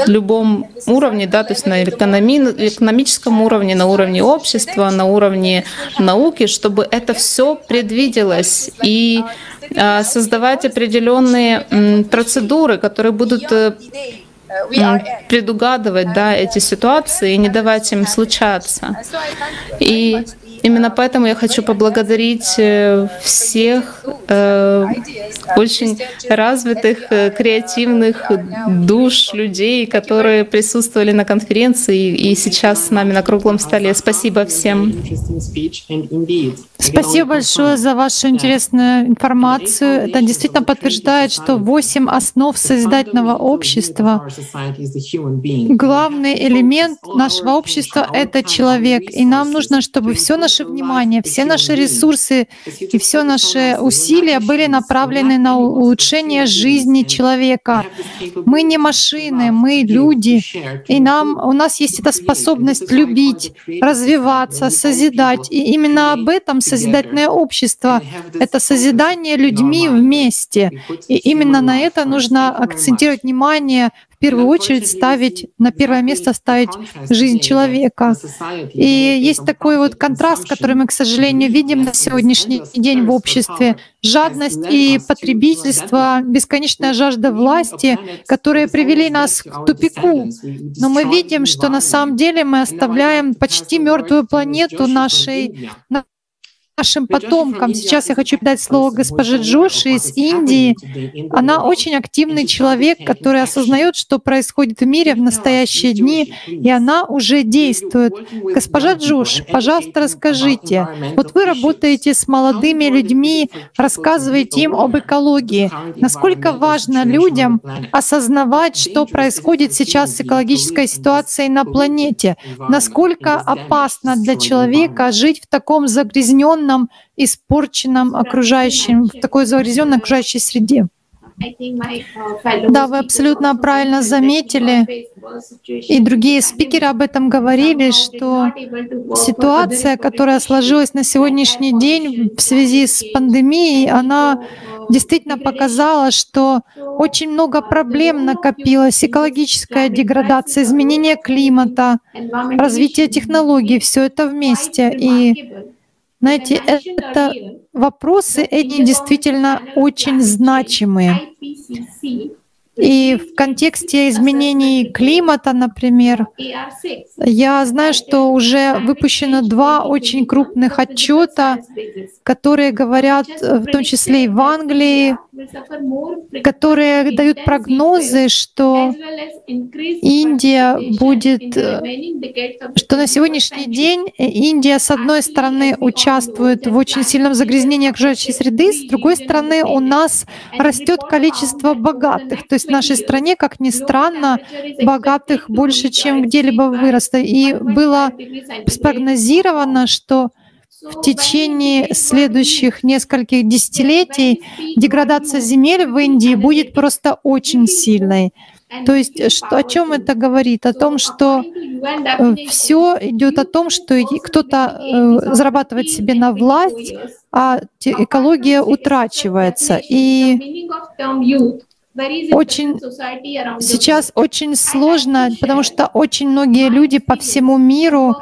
любом уровне, да, то есть на экономи, экономическом уровне, на уровне общества, на уровне науки, чтобы это все предвиделось и э, создавать определенные э, процедуры, которые будут э, предугадывать да, эти ситуации и не давать им случаться. И Именно поэтому я хочу поблагодарить э, всех э, очень развитых, э, креативных душ людей, которые присутствовали на конференции и сейчас с нами на круглом столе. Спасибо всем. Спасибо большое за вашу интересную информацию. Это действительно подтверждает, что восемь основ созидательного общества. Главный элемент нашего общества — это человек. И нам нужно, чтобы все наше наше внимание, все наши ресурсы и все наши усилия были направлены на улучшение жизни человека. Мы не машины, мы люди, и нам, у нас есть эта способность любить, развиваться, созидать. И именно об этом созидательное общество — это созидание людьми вместе. И именно на это нужно акцентировать внимание первую очередь ставить, на первое место ставить жизнь человека. И есть такой вот контраст, который мы, к сожалению, видим на сегодняшний день в обществе. Жадность и потребительство, бесконечная жажда власти, которые привели нас к тупику. Но мы видим, что на самом деле мы оставляем почти мертвую планету нашей, нашим потомкам. Сейчас я хочу дать слово госпоже Джоши из Индии. Она очень активный человек, который осознает, что происходит в мире в настоящие дни, и она уже действует. Госпожа Джош, пожалуйста, расскажите. Вот вы работаете с молодыми людьми, рассказываете им об экологии. Насколько важно людям осознавать, что происходит сейчас с экологической ситуацией на планете? Насколько опасно для человека жить в таком загрязненном загрязненном, испорченном окружающем, в такой загрязненной окружающей среде. Да, вы абсолютно правильно заметили, и другие спикеры об этом говорили, что ситуация, которая сложилась на сегодняшний день в связи с пандемией, она действительно показала, что очень много проблем накопилось. Экологическая деградация, изменение климата, развитие технологий, все это вместе. И знаете, это вопросы, эти действительно очень значимые. И в контексте изменений климата, например, я знаю, что уже выпущено два очень крупных отчета, которые говорят, в том числе и в Англии, которые дают прогнозы, что Индия будет, что на сегодняшний день Индия, с одной стороны, участвует в очень сильном загрязнении окружающей среды, с другой стороны, у нас растет количество богатых. То есть в нашей стране, как ни странно, богатых больше, чем где-либо выросло. И было спрогнозировано, что в течение следующих нескольких десятилетий деградация земель в Индии будет просто очень сильной. То есть что, о чем это говорит? О том, что все идет о том, что кто-то э, зарабатывает себе на власть, а экология утрачивается. И очень сейчас очень сложно, потому что очень многие люди по всему миру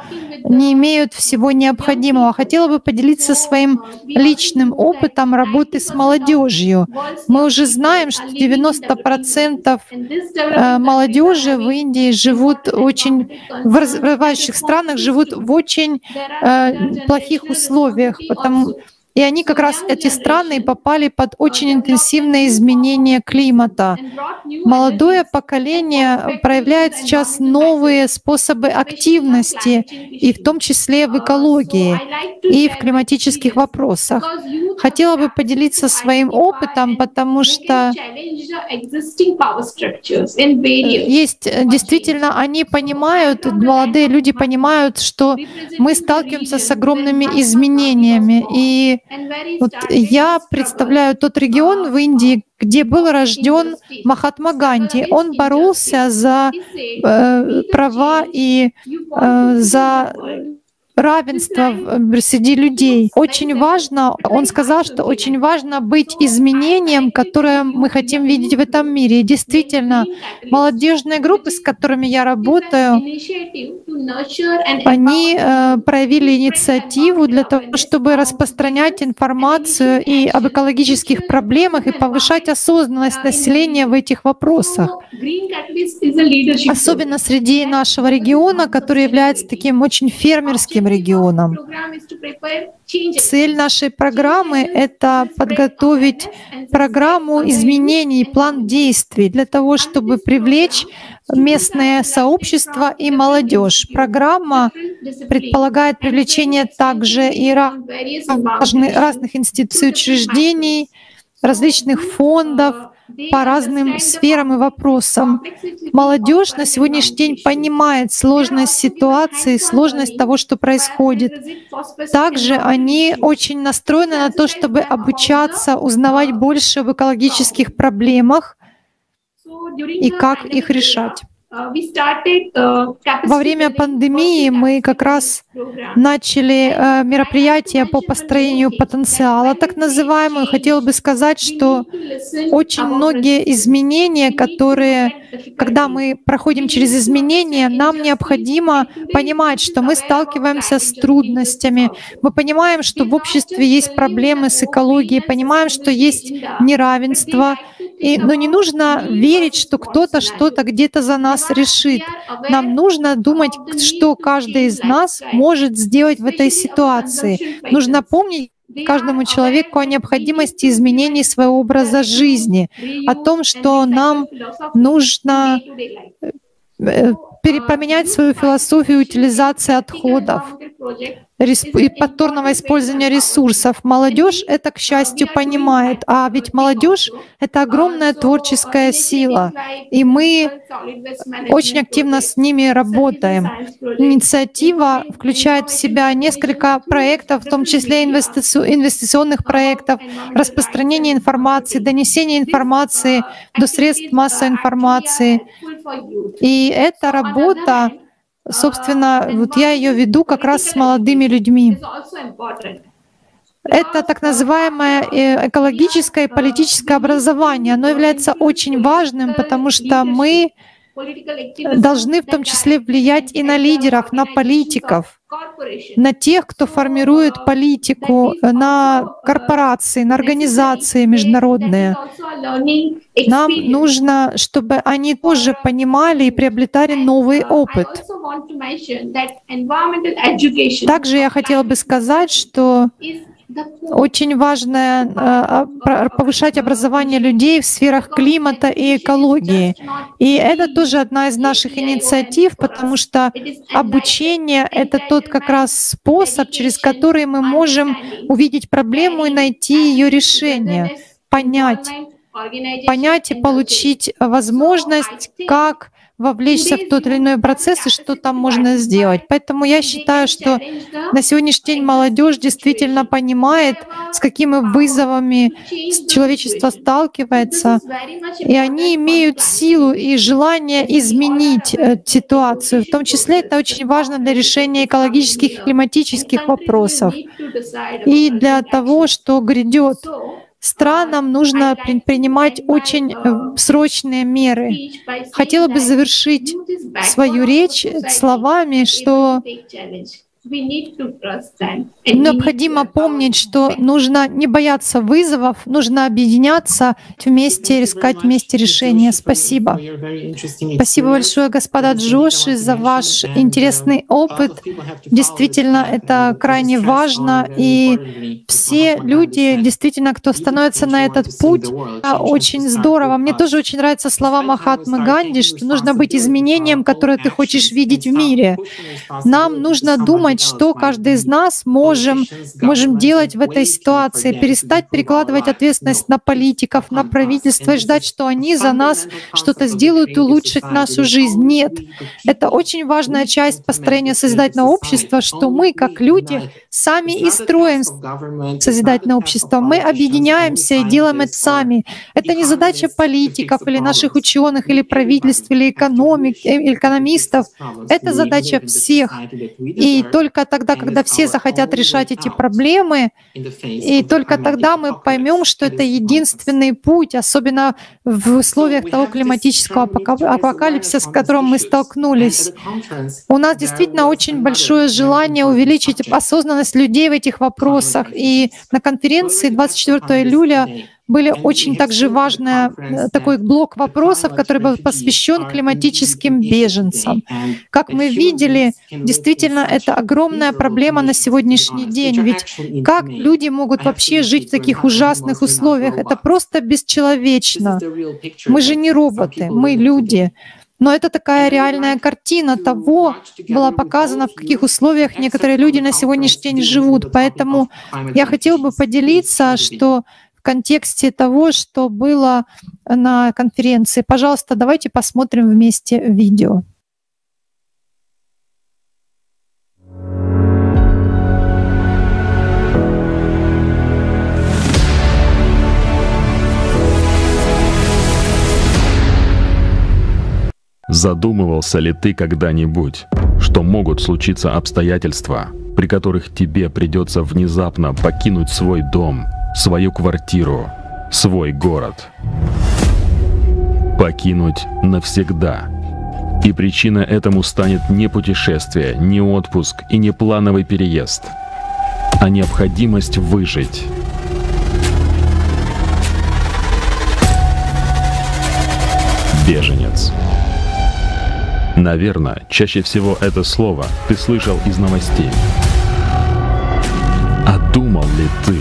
не имеют всего необходимого. Хотела бы поделиться своим личным опытом работы с молодежью. Мы уже знаем, что 90% э, молодежи в Индии живут очень в развивающих странах живут в очень э, плохих условиях, потому и они как раз, эти страны, попали под очень интенсивное изменение климата. Молодое поколение проявляет сейчас новые способы активности, и в том числе в экологии и в климатических вопросах. Хотела бы поделиться своим опытом, потому что есть действительно, они понимают, молодые люди понимают, что мы сталкиваемся с огромными изменениями. И вот я представляю тот регион в Индии, где был рожден Махатма Ганди. Он боролся за э, права и э, за равенство среди людей. Очень важно, он сказал, что очень важно быть изменением, которое мы хотим видеть в этом мире. И действительно, молодежные группы, с которыми я работаю, они э, проявили инициативу для того, чтобы распространять информацию и об экологических проблемах и повышать осознанность населения в этих вопросах. Особенно среди нашего региона, который является таким очень фермерским этим регионам. Цель нашей программы — это подготовить программу изменений, план действий для того, чтобы привлечь местное сообщество и молодежь. Программа предполагает привлечение также и разных институций, учреждений, различных фондов, по разным сферам и вопросам. Молодежь на сегодняшний день понимает сложность ситуации, сложность того, что происходит. Также они очень настроены на то, чтобы обучаться, узнавать больше об экологических проблемах и как их решать. Uh, uh, Во время пандемии мы как раз начали э, мероприятия по построению потенциала, так называемую. Хотела бы сказать, что очень многие изменения, которые, когда мы проходим через изменения, нам необходимо понимать, что мы сталкиваемся с трудностями. Мы понимаем, что в обществе есть проблемы с экологией, понимаем, что есть неравенство, и, но не нужно верить, что кто-то что-то где-то за нас решит. Нам нужно думать, что каждый из нас может сделать в этой ситуации. Нужно помнить, каждому человеку о необходимости изменений своего образа жизни, о том, что нам нужно э, поменять свою философию утилизации отходов и повторного использования ресурсов. Молодежь это, к счастью, понимает, а ведь молодежь это огромная творческая сила, и мы очень активно с ними работаем. Инициатива включает в себя несколько проектов, в том числе инвестиционных проектов, распространение информации, донесение информации до средств массовой информации. И эта работа Собственно, вот я ее веду как раз с молодыми людьми. Это так называемое э, экологическое и политическое образование. Оно является очень важным, потому что мы должны в том числе влиять и на лидеров, на политиков, на тех, кто формирует политику, на корпорации, на организации международные. Нам нужно, чтобы они тоже понимали и приобретали новый опыт. Также я хотела бы сказать, что очень важно э, повышать образование людей в сферах климата и экологии. И это тоже одна из наших инициатив, потому что обучение — это тот как раз способ, через который мы можем увидеть проблему и найти ее решение, понять, понять и получить возможность, как вовлечься в тот или иной процесс и что там можно сделать. Поэтому я считаю, что на сегодняшний день молодежь действительно понимает, с какими вызовами человечество сталкивается, и они имеют силу и желание изменить э, ситуацию. В том числе это очень важно для решения экологических и климатических вопросов и для того, что грядет странам нужно принимать очень э, срочные меры. Хотела бы завершить свою речь словами, что Необходимо помнить, что нужно не бояться вызовов, нужно объединяться вместе, искать вместе решения. Спасибо. Спасибо большое, господа Джоши, за ваш интересный опыт. Действительно, это крайне важно. И все люди, действительно, кто становится на этот путь, очень здорово. Мне тоже очень нравятся слова Махатмы Ганди, что нужно быть изменением, которое ты хочешь видеть в мире. Нам нужно думать, думать, что каждый из нас можем, можем делать в этой ситуации, перестать перекладывать ответственность на политиков, на правительство и ждать, что они за нас что-то сделают и улучшат нашу жизнь. Нет. Это очень важная часть построения созидательного общества, что мы, как люди, сами и строим созидательное общество. Мы объединяемся и делаем это сами. Это не задача политиков или наших ученых, или правительств, или экономик, э, экономистов. Это задача всех. И то, только тогда, когда все захотят решать эти проблемы, и только тогда мы поймем, что это единственный путь, особенно в условиях того климатического апокалипсиса, с которым мы столкнулись. У нас действительно очень большое желание увеличить осознанность людей в этих вопросах. И на конференции 24 июля были очень также важный э, такой блок вопросов, который был посвящен климатическим беженцам. Как мы видели, действительно, это огромная проблема на сегодняшний день. Ведь как люди могут вообще жить в таких ужасных условиях? Это просто бесчеловечно. Мы же не роботы, мы люди. Но это такая реальная картина того, была показана, в каких условиях некоторые люди на сегодняшний день живут. Поэтому я хотела бы поделиться, что в контексте того, что было на конференции. Пожалуйста, давайте посмотрим вместе видео. Задумывался ли ты когда-нибудь, что могут случиться обстоятельства, при которых тебе придется внезапно покинуть свой дом – свою квартиру, свой город. Покинуть навсегда. И причина этому станет не путешествие, не отпуск и не плановый переезд, а необходимость выжить. Беженец. Наверное, чаще всего это слово ты слышал из новостей. А думал ли ты,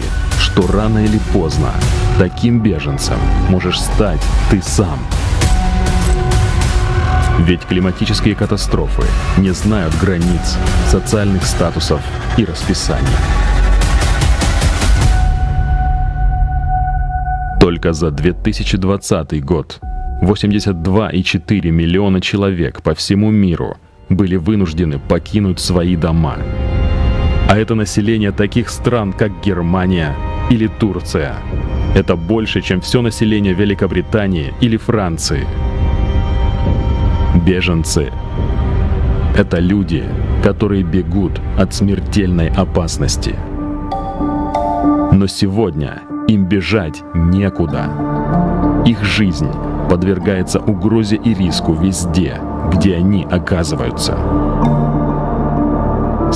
что рано или поздно таким беженцем можешь стать ты сам. Ведь климатические катастрофы не знают границ, социальных статусов и расписаний. Только за 2020 год 82,4 миллиона человек по всему миру были вынуждены покинуть свои дома. А это население таких стран, как Германия или Турция. Это больше, чем все население Великобритании или Франции. Беженцы — это люди, которые бегут от смертельной опасности. Но сегодня им бежать некуда. Их жизнь подвергается угрозе и риску везде, где они оказываются.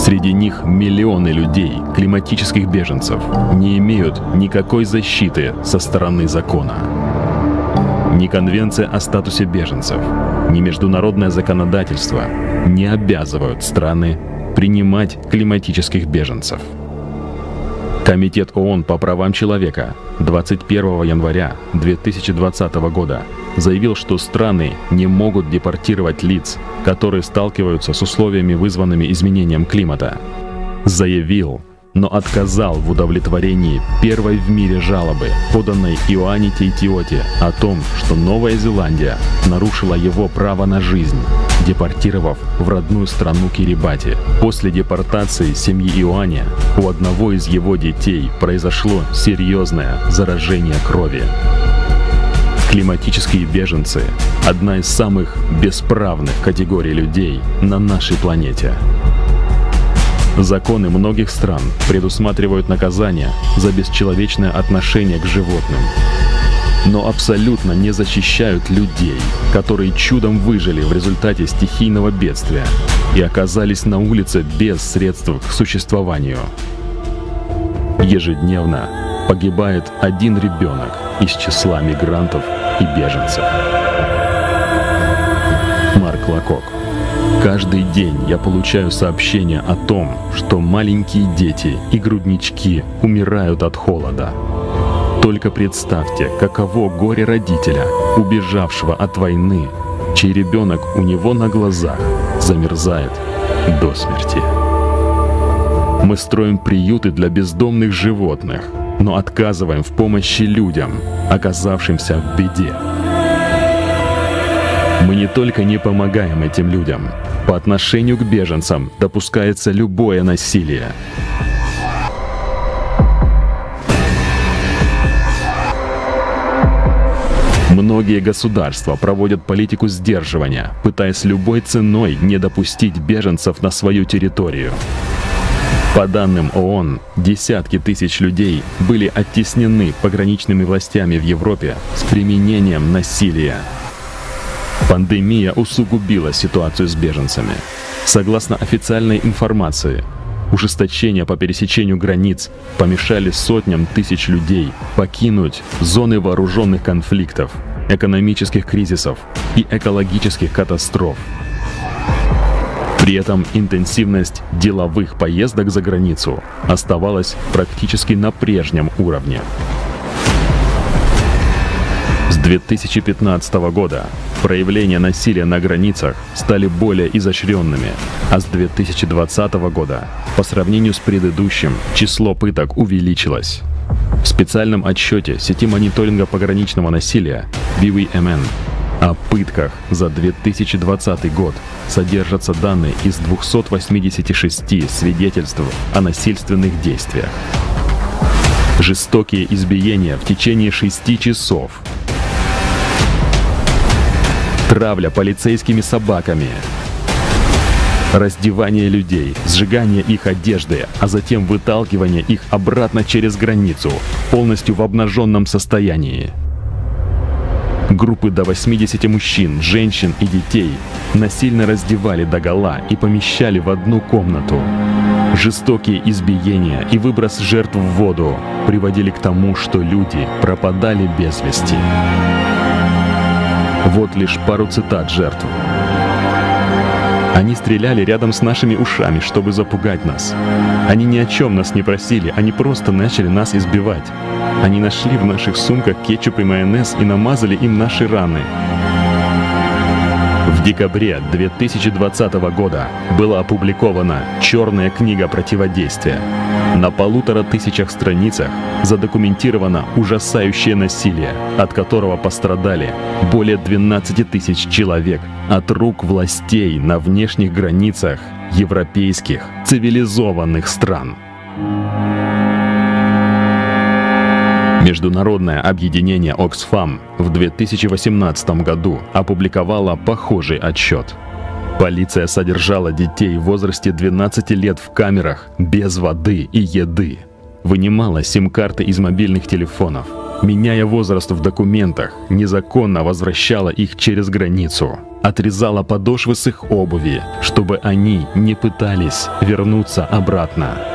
Среди них миллионы людей, климатических беженцев, не имеют никакой защиты со стороны закона. Ни конвенция о статусе беженцев, ни международное законодательство не обязывают страны принимать климатических беженцев. Комитет ООН по правам человека 21 января 2020 года заявил, что страны не могут депортировать лиц, которые сталкиваются с условиями, вызванными изменением климата. Заявил, но отказал в удовлетворении первой в мире жалобы, поданной Иоанне Тейтиоте о том, что Новая Зеландия нарушила его право на жизнь, депортировав в родную страну Кирибати. После депортации семьи Иоанне у одного из его детей произошло серьезное заражение крови. Климатические беженцы – одна из самых бесправных категорий людей на нашей планете. Законы многих стран предусматривают наказание за бесчеловечное отношение к животным, но абсолютно не защищают людей, которые чудом выжили в результате стихийного бедствия и оказались на улице без средств к существованию. Ежедневно погибает один ребенок из числа мигрантов и беженцев. Марк Лакок. Каждый день я получаю сообщения о том, что маленькие дети и груднички умирают от холода. Только представьте, каково горе родителя, убежавшего от войны, чей ребенок у него на глазах замерзает до смерти. Мы строим приюты для бездомных животных, но отказываем в помощи людям, оказавшимся в беде. Мы не только не помогаем этим людям, по отношению к беженцам допускается любое насилие. Многие государства проводят политику сдерживания, пытаясь любой ценой не допустить беженцев на свою территорию. По данным ООН, десятки тысяч людей были оттеснены пограничными властями в Европе с применением насилия. Пандемия усугубила ситуацию с беженцами. Согласно официальной информации, ужесточения по пересечению границ помешали сотням тысяч людей покинуть зоны вооруженных конфликтов, экономических кризисов и экологических катастроф. При этом интенсивность деловых поездок за границу оставалась практически на прежнем уровне. С 2015 года проявления насилия на границах стали более изощренными, а с 2020 года по сравнению с предыдущим число пыток увеличилось. В специальном отчете сети мониторинга пограничного насилия BWMN о пытках за 2020 год содержатся данные из 286 свидетельств о насильственных действиях. Жестокие избиения в течение 6 часов. Травля полицейскими собаками. Раздевание людей, сжигание их одежды, а затем выталкивание их обратно через границу, полностью в обнаженном состоянии. Группы до 80 мужчин, женщин и детей насильно раздевали догола и помещали в одну комнату. Жестокие избиения и выброс жертв в воду приводили к тому, что люди пропадали без вести. Вот лишь пару цитат жертв. Они стреляли рядом с нашими ушами, чтобы запугать нас. Они ни о чем нас не просили, они просто начали нас избивать. Они нашли в наших сумках кетчуп и майонез и намазали им наши раны. В декабре 2020 года была опубликована «Черная книга противодействия». На полутора тысячах страницах задокументировано ужасающее насилие, от которого пострадали более 12 тысяч человек от рук властей на внешних границах европейских цивилизованных стран. Международное объединение Oxfam в 2018 году опубликовало похожий отчет. Полиция содержала детей в возрасте 12 лет в камерах без воды и еды, вынимала сим-карты из мобильных телефонов, меняя возраст в документах, незаконно возвращала их через границу, отрезала подошвы с их обуви, чтобы они не пытались вернуться обратно.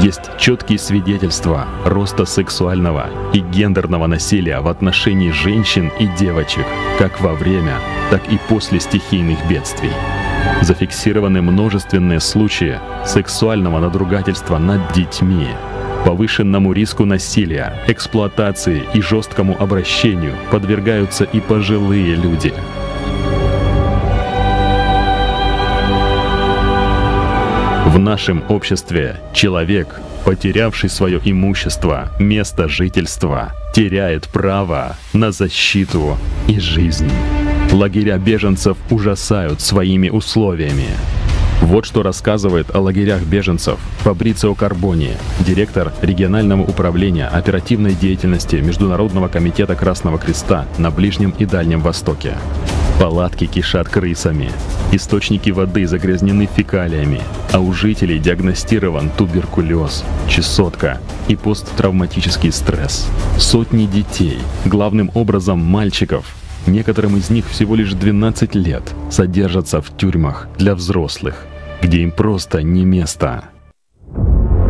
Есть четкие свидетельства роста сексуального и гендерного насилия в отношении женщин и девочек, как во время, так и после стихийных бедствий. Зафиксированы множественные случаи сексуального надругательства над детьми, повышенному риску насилия, эксплуатации и жесткому обращению подвергаются и пожилые люди – В нашем обществе человек, потерявший свое имущество, место жительства, теряет право на защиту и жизнь. Лагеря беженцев ужасают своими условиями. Вот что рассказывает о лагерях беженцев Фабрицио Карбони, директор регионального управления оперативной деятельности Международного комитета Красного Креста на Ближнем и Дальнем Востоке. Палатки кишат крысами, источники воды загрязнены фекалиями, а у жителей диагностирован туберкулез, чесотка и посттравматический стресс. Сотни детей, главным образом мальчиков, некоторым из них всего лишь 12 лет, содержатся в тюрьмах для взрослых, где им просто не место.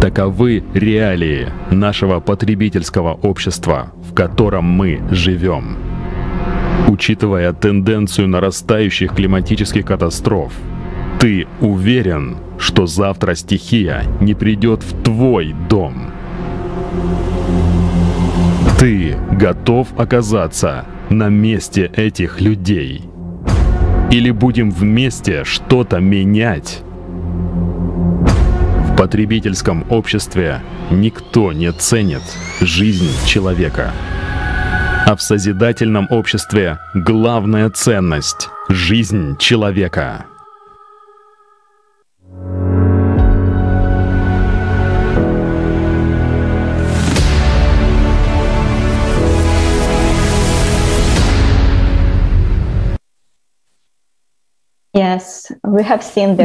Таковы реалии нашего потребительского общества, в котором мы живем. Учитывая тенденцию нарастающих климатических катастроф, ты уверен, что завтра стихия не придет в твой дом? Ты готов оказаться на месте этих людей? Или будем вместе что-то менять? В потребительском обществе никто не ценит жизнь человека. А в созидательном обществе главная ценность — жизнь человека.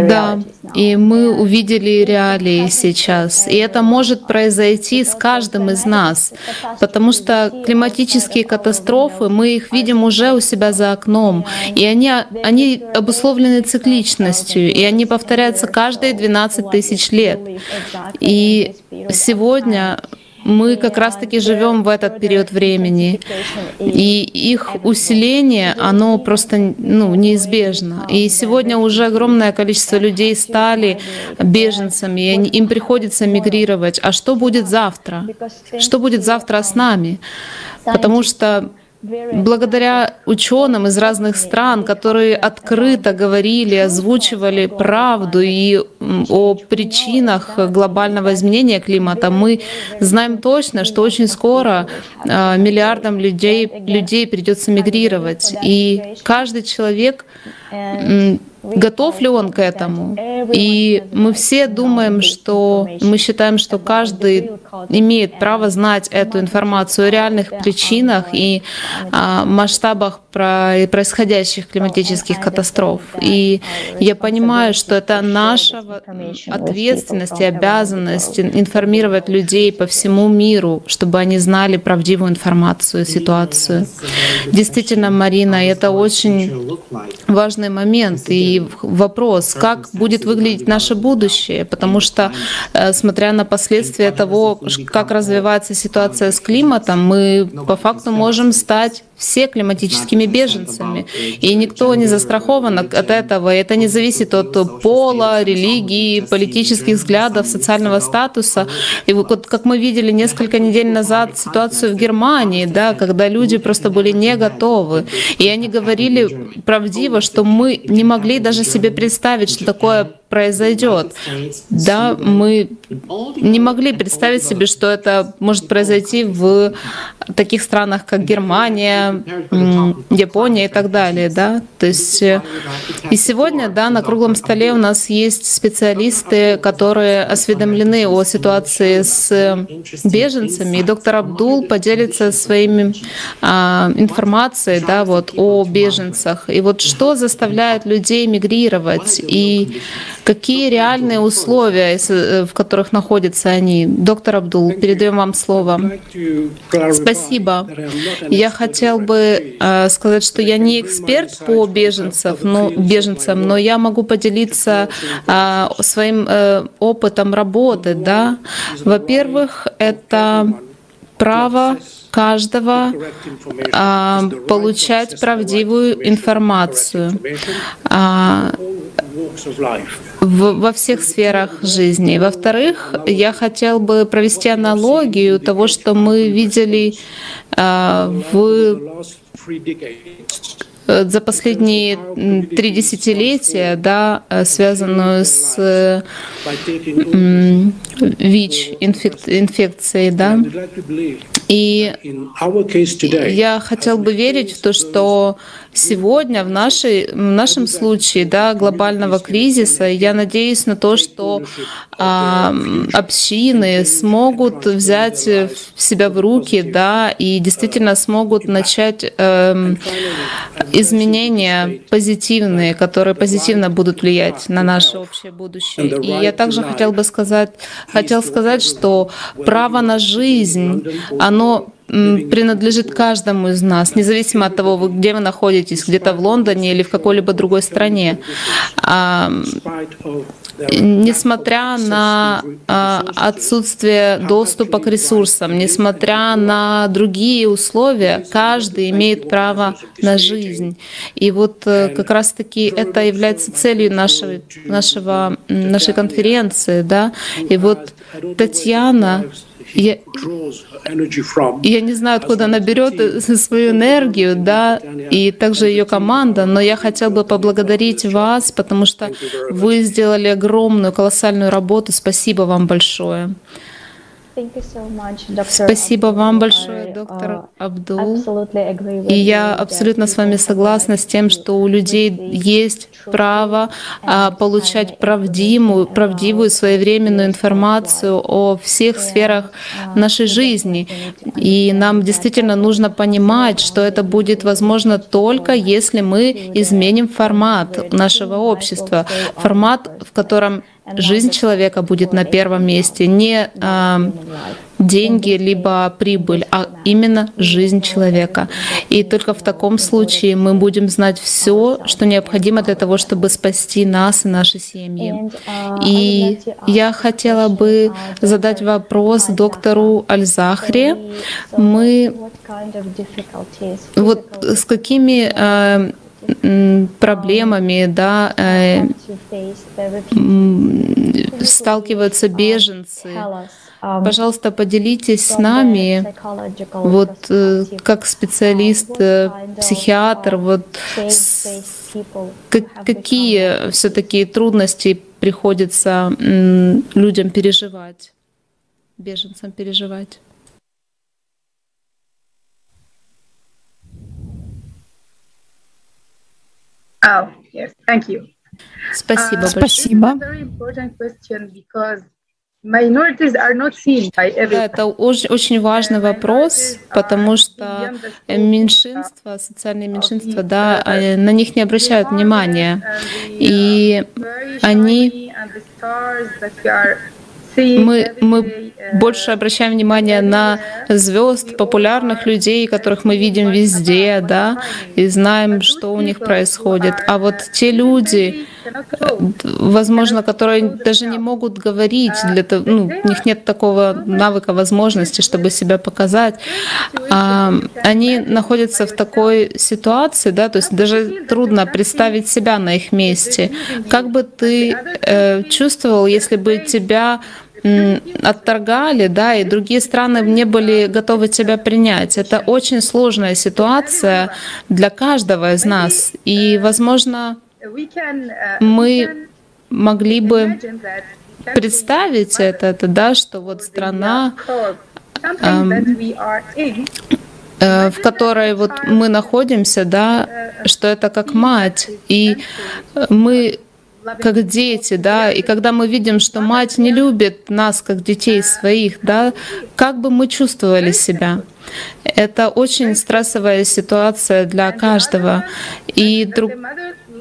Да, и мы увидели реалии сейчас. И это может произойти с каждым из нас, потому что климатические катастрофы, мы их видим уже у себя за окном, и они, они обусловлены цикличностью, и они повторяются каждые 12 тысяч лет. И сегодня мы как раз-таки живем в этот период времени, и их усиление, оно просто ну, неизбежно. И сегодня уже огромное количество людей стали беженцами, и им приходится мигрировать. А что будет завтра? Что будет завтра с нами? Потому что благодаря ученым из разных стран, которые открыто говорили, озвучивали правду и о причинах глобального изменения климата, мы знаем точно, что очень скоро а, миллиардам людей, людей придется мигрировать. И каждый человек готов ли он к этому. И мы все думаем, что мы считаем, что каждый имеет право знать эту информацию о реальных причинах и о масштабах происходящих климатических катастроф. И я понимаю, что это наша ответственность и обязанность информировать людей по всему миру, чтобы они знали правдивую информацию, ситуацию. Действительно, Марина, это очень важный момент. И И вопрос, как будет выглядеть наше будущее, потому что, э, смотря на последствия того, как развивается ситуация с климатом, мы по факту можем стать все климатическими беженцами. И никто не застрахован от этого. Это не зависит от пола, религии, политических взглядов, социального статуса. И вот как мы видели несколько недель назад ситуацию в Германии, да, когда люди просто были не готовы. И они говорили правдиво, что мы не могли даже себе представить, что такое произойдет. Да, мы не могли представить себе, что это может произойти в таких странах, как Германия, Япония и так далее. Да? То есть э, и сегодня да, на круглом столе у нас есть специалисты, которые осведомлены о ситуации с беженцами, и доктор Абдул поделится своими а, информацией да, вот, о беженцах. И вот что заставляет людей мигрировать, и какие реальные условия, э, в которых находятся они. Доктор Абдул, передаем вам слово. Спасибо. Я хотел бы э, сказать, что я не эксперт по беженцам, но, беженцам, но я могу поделиться э, своим э, опытом работы. Да? Во-первых, это право каждого а, получать правдивую информацию а, в, во всех сферах жизни. Во-вторых, я хотел бы провести аналогию того, что мы видели а, в Э, за последние три десятилетия, да, э, связанную с ВИЧ-инфекцией, да. И я хотел бы верить в то, что сегодня в, нашей, в нашем случае да, глобального кризиса, я надеюсь на то, что а, общины смогут взять себя в руки да, и действительно смогут начать а, изменения позитивные, которые позитивно будут влиять на наше общее будущее. И я также хотел бы сказать, хотел сказать, что право на жизнь, оно принадлежит каждому из нас, независимо от того, где вы находитесь, где-то в Лондоне или в какой-либо другой стране. А, несмотря на а, отсутствие доступа к ресурсам, несмотря на другие условия, каждый имеет право на жизнь. И вот э, как раз-таки это является целью нашей, нашего, нашей конференции. Да? И вот Татьяна я, я не знаю, откуда она берет свою энергию, да, и также ее команда, но я хотел бы поблагодарить вас, потому что вы сделали огромную, колоссальную работу. Спасибо вам большое. Спасибо вам большое, доктор uh, Абдул. И я абсолютно с вами согласна с тем, что у людей есть право а, получать правдивую, правдивую своевременную информацию о всех сферах uh, нашей жизни. И нам действительно нужно понимать, что это будет возможно только если мы изменим формат нашего общества, формат, в котором жизнь человека будет на первом месте, не э, деньги либо прибыль, а именно жизнь человека. И только в таком случае мы будем знать все, что необходимо для того, чтобы спасти нас и наши семьи. И я хотела бы задать вопрос доктору Альзахре. Мы вот с какими э, проблемами, да, э, сталкиваются беженцы. Пожалуйста, поделитесь с нами, вот э, как специалист, э, психиатр, вот какие все-таки трудности приходится людям переживать, беженцам переживать? Oh, yes, thank you. Спасибо uh, Спасибо. Это очень важный вопрос, потому что меньшинства, социальные меньшинства, да, на них не обращают внимания. И они мы, мы больше обращаем внимание на звезд, популярных людей, которых мы видим везде, да, и знаем, что у них происходит. А вот те люди, возможно, которые даже не могут говорить, для того, ну, у них нет такого навыка, возможности, чтобы себя показать, а, они находятся в такой ситуации, да, то есть даже трудно представить себя на их месте. Как бы ты э, чувствовал, если бы тебя отторгали, да, и другие страны не были готовы тебя принять. Это очень сложная ситуация для каждого из нас. И, возможно, мы могли бы представить это, да, что вот страна, э, в которой вот мы находимся, да, что это как мать, и мы как дети, да, и когда мы видим, что мать не любит нас, как детей своих, да, как бы мы чувствовали себя? Это очень стрессовая ситуация для каждого. И друг,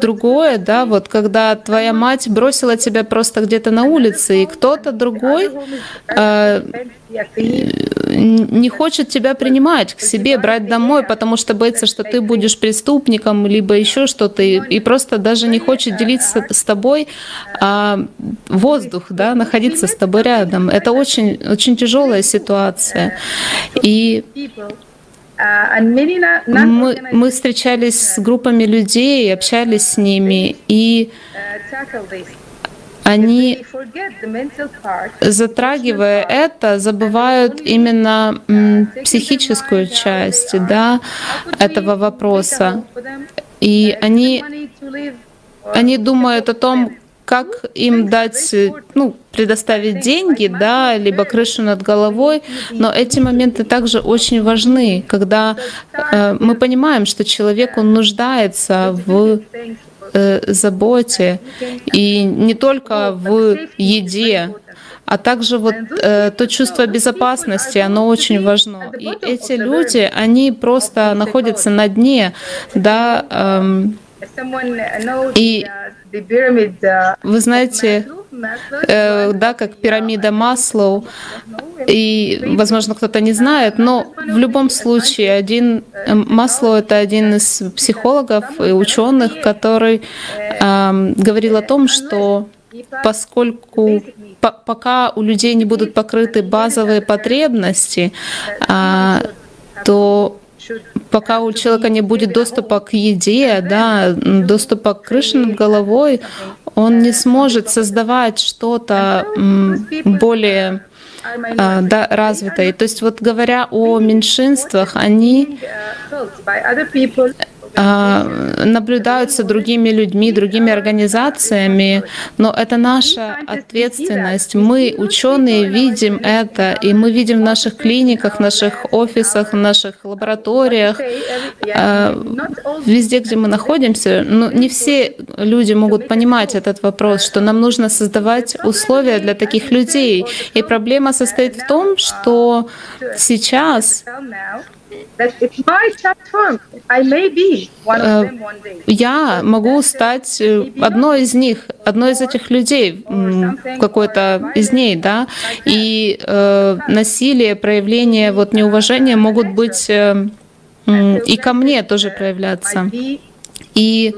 другое, да, вот когда твоя мать бросила тебя просто где-то на улице, и кто-то другой э, не хочет тебя принимать к себе, брать домой, потому что боится, что ты будешь преступником, либо еще что-то, и, просто даже не хочет делиться с тобой а, воздух, да, находиться с тобой рядом. Это очень, очень тяжелая ситуация. И мы, мы встречались с группами людей, общались с ними, и они, затрагивая это, забывают именно психическую часть да, этого вопроса. И они, они думают о том, как им дать, ну, предоставить деньги, да, либо крышу над головой, но эти моменты также очень важны, когда э, мы понимаем, что человек, он нуждается в э, заботе, и не только в еде, а также вот э, то чувство безопасности, оно очень важно. И эти люди, они просто находятся на дне, да, эм, и вы знаете, э, да, как пирамида Маслоу, и, возможно, кто-то не знает, но в любом случае один э, Маслоу это один из психологов и ученых, который э, говорил о том, что поскольку по, пока у людей не будут покрыты базовые потребности, э, то пока у человека не будет доступа к еде, да, доступа к крыше над головой, он не сможет создавать что-то более а, да, развитое. То есть вот говоря о меньшинствах, они наблюдаются другими людьми, другими организациями, но это наша ответственность. Мы, ученые, видим это, и мы видим в наших клиниках, в наших офисах, в наших лабораториях, а, везде, где мы находимся. Но не все люди могут понимать этот вопрос, что нам нужно создавать условия для таких людей. И проблема состоит в том, что сейчас я могу стать э, одной из них, одной из этих людей, какой-то из ней, да, и э, насилие, проявление вот неуважения могут быть э, и ко мне тоже проявляться. И,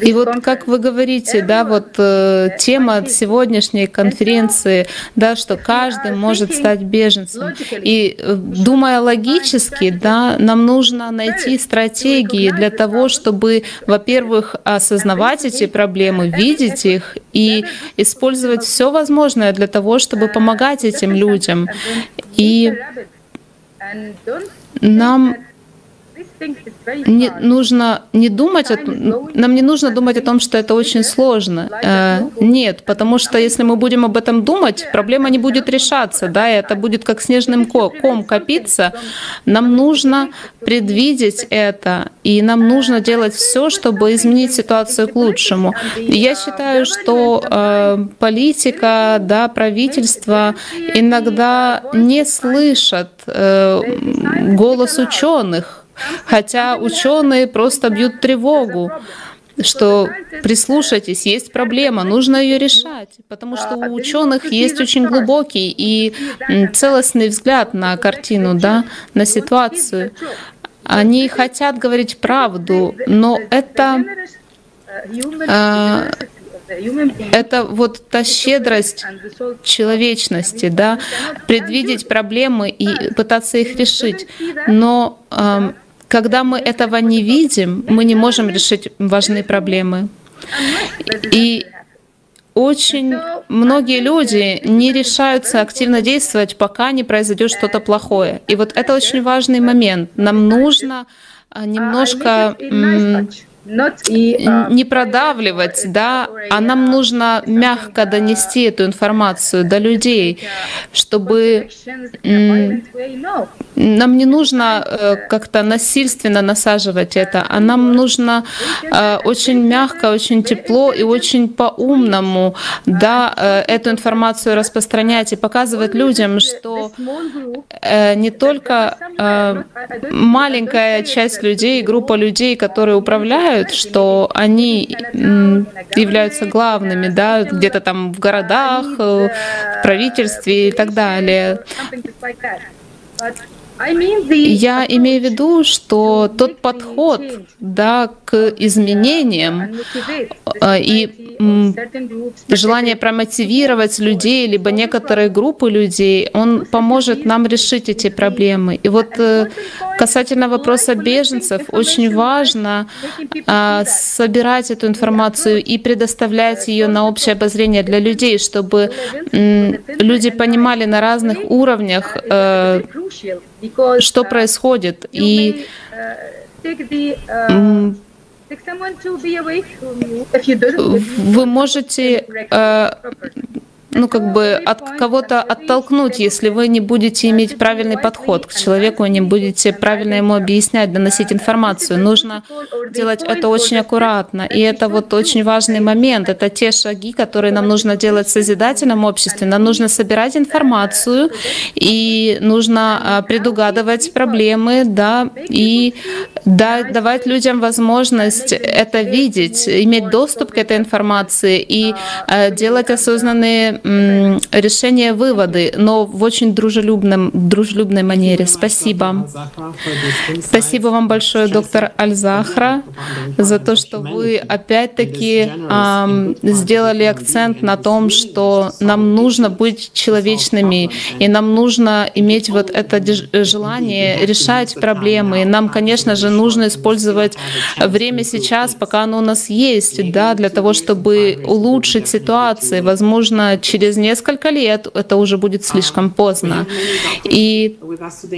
и вот как вы говорите, да, вот э, тема сегодняшней конференции, да, что каждый может стать беженцем. И э, думая логически, да, нам нужно найти стратегии для того, чтобы, во-первых, осознавать эти проблемы, видеть их и использовать все возможное для того, чтобы помогать этим людям. И нам не нужно не думать, о, нам не нужно думать о том, что это очень сложно. Э, нет, потому что если мы будем об этом думать, проблема не будет решаться, да, и это будет как снежным ком копиться. Нам нужно предвидеть это, и нам нужно делать все, чтобы изменить ситуацию к лучшему. Я считаю, что э, политика, да, правительство иногда не слышат э, голос ученых, хотя ученые просто бьют тревогу. что прислушайтесь, есть проблема, нужно ее решать, потому что у ученых есть очень глубокий и целостный взгляд на картину, да, на ситуацию. Они хотят говорить правду, но это это вот та щедрость человечности, да, предвидеть проблемы и пытаться их решить. Но когда мы этого не видим, мы не можем решить важные проблемы. И очень многие люди не решаются активно действовать, пока не произойдет что-то плохое. И вот это очень важный момент. Нам нужно а, немножко не продавливать, да, а нам нужно мягко донести эту информацию до людей, чтобы нам не нужно э, как-то насильственно насаживать это, а нам нужно э, очень мягко, очень тепло и очень по-умному да, э, эту информацию распространять и показывать людям, что не только маленькая часть людей, группа людей, которые управляют, что они являются главными, да, где-то там в городах, в правительстве и так далее. Я имею в виду, что тот подход да, к изменениям а, и желание промотивировать людей, либо некоторые группы людей, он поможет нам решить эти проблемы. И вот э, касательно вопроса беженцев, очень важно а, собирать эту информацию и предоставлять ее на общее обозрение для людей, чтобы люди понимали на разных уровнях, э, что происходит. И вы можете ну, как бы от кого-то оттолкнуть, если вы не будете иметь правильный подход к человеку, не будете правильно ему объяснять, доносить информацию. Нужно делать это очень аккуратно. И это вот очень важный момент. Это те шаги, которые нам нужно делать в созидательном обществе. Нам нужно собирать информацию, и нужно а, предугадывать проблемы, да, и давать людям возможность это видеть, иметь доступ к этой информации и а, делать осознанные решения, выводы, но в очень дружелюбном, дружелюбной манере. Спасибо. Спасибо вам большое, доктор Альзахра, за то, что вы опять-таки э, сделали акцент на том, что нам нужно быть человечными, и нам нужно иметь вот это желание решать проблемы. нам, конечно же, нужно использовать время сейчас, пока оно у нас есть, да, для того, чтобы улучшить ситуацию. Возможно, через несколько лет это уже будет слишком поздно. И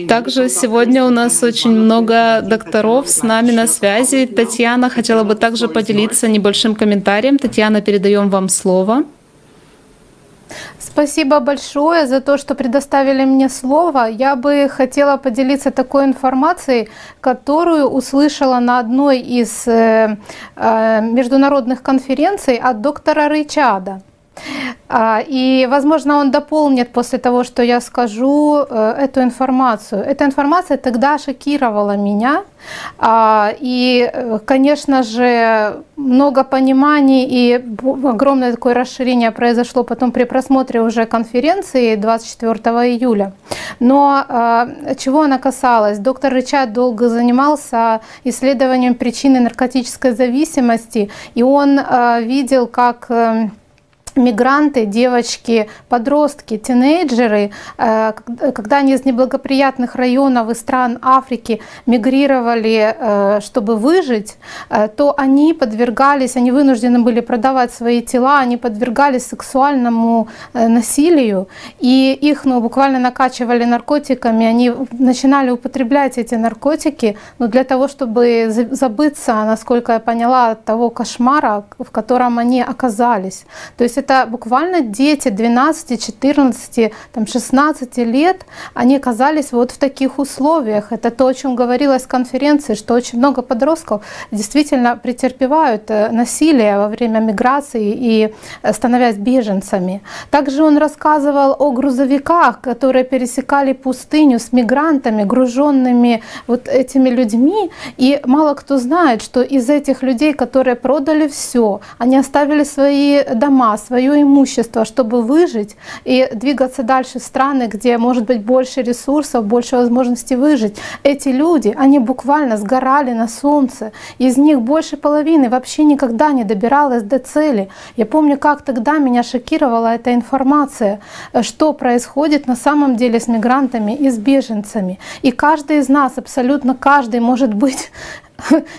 также сегодня у нас очень много докторов с нами на связи. Татьяна хотела бы также поделиться небольшим комментарием. Татьяна, передаем вам слово. Спасибо большое за то, что предоставили мне слово. Я бы хотела поделиться такой информацией, которую услышала на одной из э, э, международных конференций от доктора Рычада. А, и, возможно, он дополнит после того, что я скажу, э, эту информацию. Эта информация тогда шокировала меня. А, и, э, конечно же, много пониманий и огромное такое расширение произошло потом при просмотре уже конференции 24 июля. Но а, чего она касалась? Доктор Ричард долго занимался исследованием причины наркотической зависимости, и он видел, как эм, мигранты, девочки, подростки, тинейджеры, э, когда они из неблагоприятных районов и стран Африки мигрировали, э, чтобы выжить, э, то они подвергались, они вынуждены были продавать свои тела, они подвергались сексуальному насилию, и их ну, буквально накачивали наркотиками, они начинали употреблять эти наркотики ну, для того, чтобы забыться, насколько я поняла, от того кошмара, в котором они оказались. То есть это буквально дети 12, 14, там, 16 лет, они оказались вот в таких условиях. Это то, о чем говорилось в конференции, что очень много подростков действительно претерпевают э, насилие во время миграции и э, становясь беженцами. Также он рассказывал о грузовиках, которые пересекали пустыню с мигрантами, груженными вот этими людьми. И мало кто знает, что из этих людей, которые продали все, они оставили свои дома, свое имущество, чтобы выжить и двигаться дальше в страны, где может быть больше ресурсов, больше возможностей выжить. Эти люди, они буквально сгорали на солнце. Из них больше половины вообще никогда не добиралась до цели. Я помню, как тогда меня шокировала эта информация, что происходит на самом деле с мигрантами и с беженцами. И каждый из нас, абсолютно каждый, может быть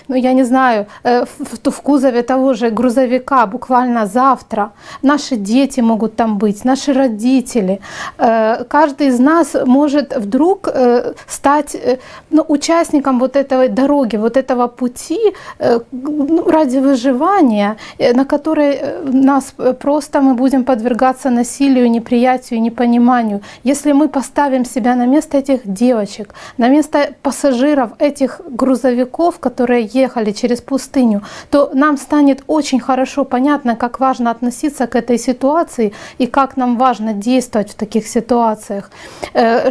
ну я не знаю, э, в, в кузове того же грузовика буквально завтра. Наши дети могут там быть, наши родители. Э, каждый из нас может вдруг э, стать ну, участником вот этой дороги, вот этого пути ну, ради выживания, на которой нас просто мы будем подвергаться насилию, неприятию, непониманию. Если мы поставим себя на место этих девочек, на место пассажиров этих грузовиков, которые ехали через пустыню, то нам станет очень хорошо понятно, как важно относиться к этой ситуации и как нам важно действовать в таких ситуациях. Э,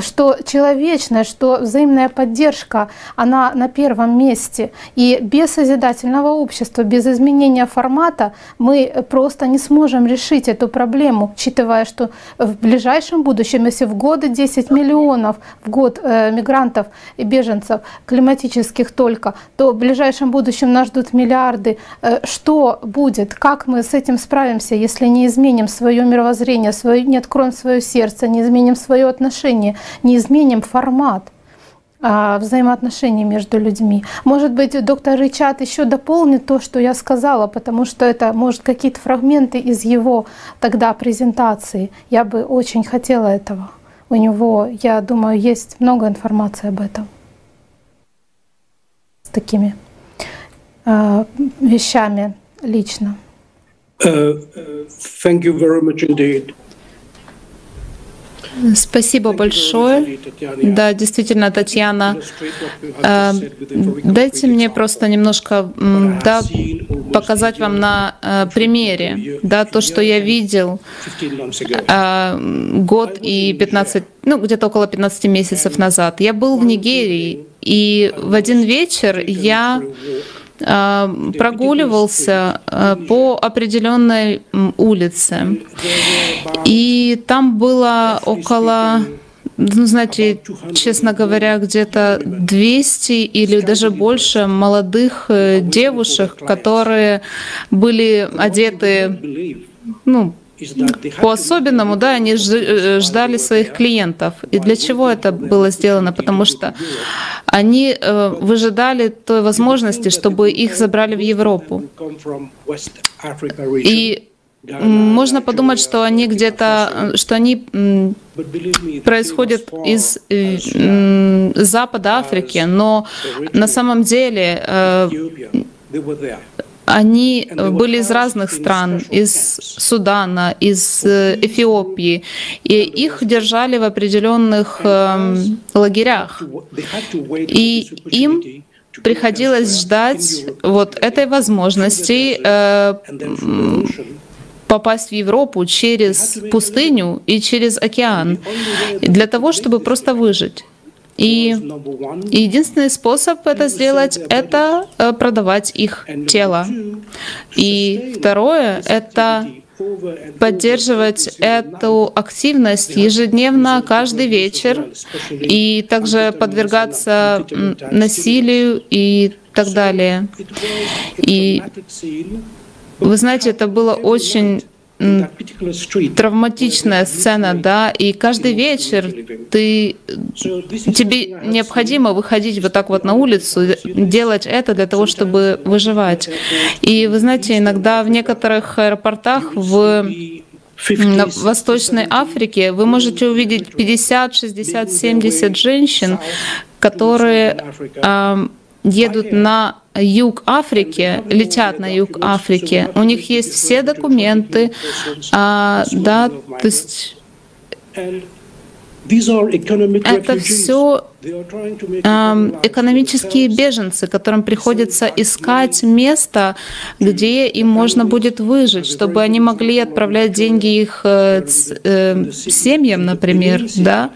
что человечное, что взаимная поддержка, она на первом месте. И без созидательного общества, без изменения формата мы просто не сможем решить эту проблему, учитывая, что в ближайшем будущем, если в годы 10 миллионов в год э, мигрантов и беженцев климатических, только, то в ближайшем будущем нас ждут миллиарды. Э, что будет? Как мы с этим справимся, если не изменим свое мировоззрение, свое, не откроем свое сердце, не изменим свое отношение, не изменим формат? А, взаимоотношений между людьми. Может быть, доктор Ричат еще дополнит то, что я сказала, потому что это, может, какие-то фрагменты из его тогда презентации. Я бы очень хотела этого. У него, я думаю, есть много информации об этом такими э, вещами лично. Uh, thank you very much indeed. Спасибо большое. Да, действительно, Татьяна, э, дайте мне просто немножко да, показать вам на э, примере да, то, что я видел э, год и 15, ну где-то около 15 месяцев назад. Я был в Нигерии, и в один вечер я Э, прогуливался э, по определенной улице. И там было около ну, знаете, честно говоря, где-то 200 или даже больше молодых э, девушек, которые были одеты, ну, по-особенному, да, они э, ждали своих клиентов. И для чего это было сделано? Потому что они э, выжидали той возможности, чтобы их забрали в Европу. И можно подумать, что они где-то, что они происходят из э, Запада Африки, но на самом деле они э, были из разных стран, из Судана, из э, Эфиопии, и их держали в определенных э, лагерях. И им приходилось ждать вот этой возможности э, попасть в Европу через пустыню и через океан для того, чтобы просто выжить. И единственный способ это сделать — это э, продавать их тело. И второе — это поддерживать эту активность ежедневно, каждый вечер, и также подвергаться насилию и так далее. И вы знаете, это было очень травматичная сцена, да, и каждый вечер ты, тебе необходимо выходить вот так вот на улицу, делать это для того, чтобы выживать. И вы знаете, иногда в некоторых аэропортах в в Восточной Африке вы можете увидеть 50, 60, 70 женщин, которые э, едут на юг Африки, летят на юг Африки, у них есть все документы, а, да, то есть это все эм, экономические беженцы, которым приходится искать место, где им можно будет выжить, чтобы они могли отправлять деньги их э, э, семьям, например, да.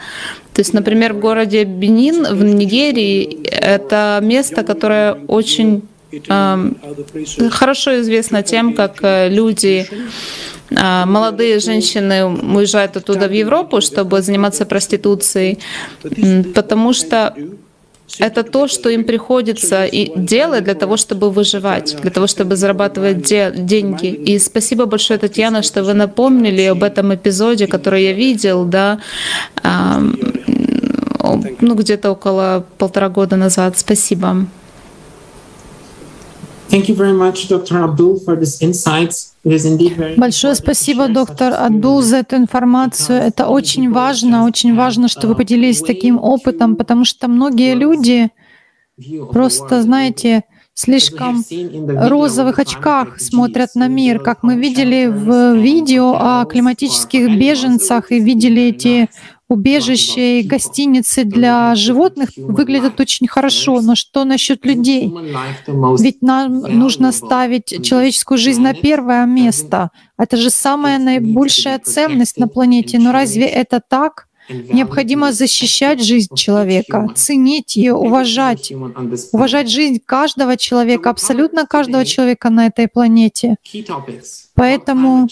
То есть, например, в городе Бенин в Нигерии это место, которое очень э, хорошо известно тем, как э, люди молодые женщины уезжают оттуда в Европу, чтобы заниматься проституцией, потому что это то, что им приходится и делать для того, чтобы выживать, для того, чтобы зарабатывать де- деньги. И спасибо большое, Татьяна, что вы напомнили об этом эпизоде, который я видел, да, а, ну где-то около полтора года назад. Спасибо. Большое спасибо, доктор Адул, за эту информацию. Это очень важно, очень важно, что вы поделились таким опытом, потому что многие люди просто, знаете, слишком розовых очках смотрят на мир. Как мы видели в видео о климатических беженцах и видели эти убежища и гостиницы для животных выглядят очень хорошо, но что насчет людей? Ведь нам нужно ставить человеческую жизнь на первое место. Это же самая наибольшая ценность на планете. Но разве это так? Необходимо защищать жизнь человека, ценить ее, уважать, уважать жизнь каждого человека, абсолютно каждого человека на этой планете. Поэтому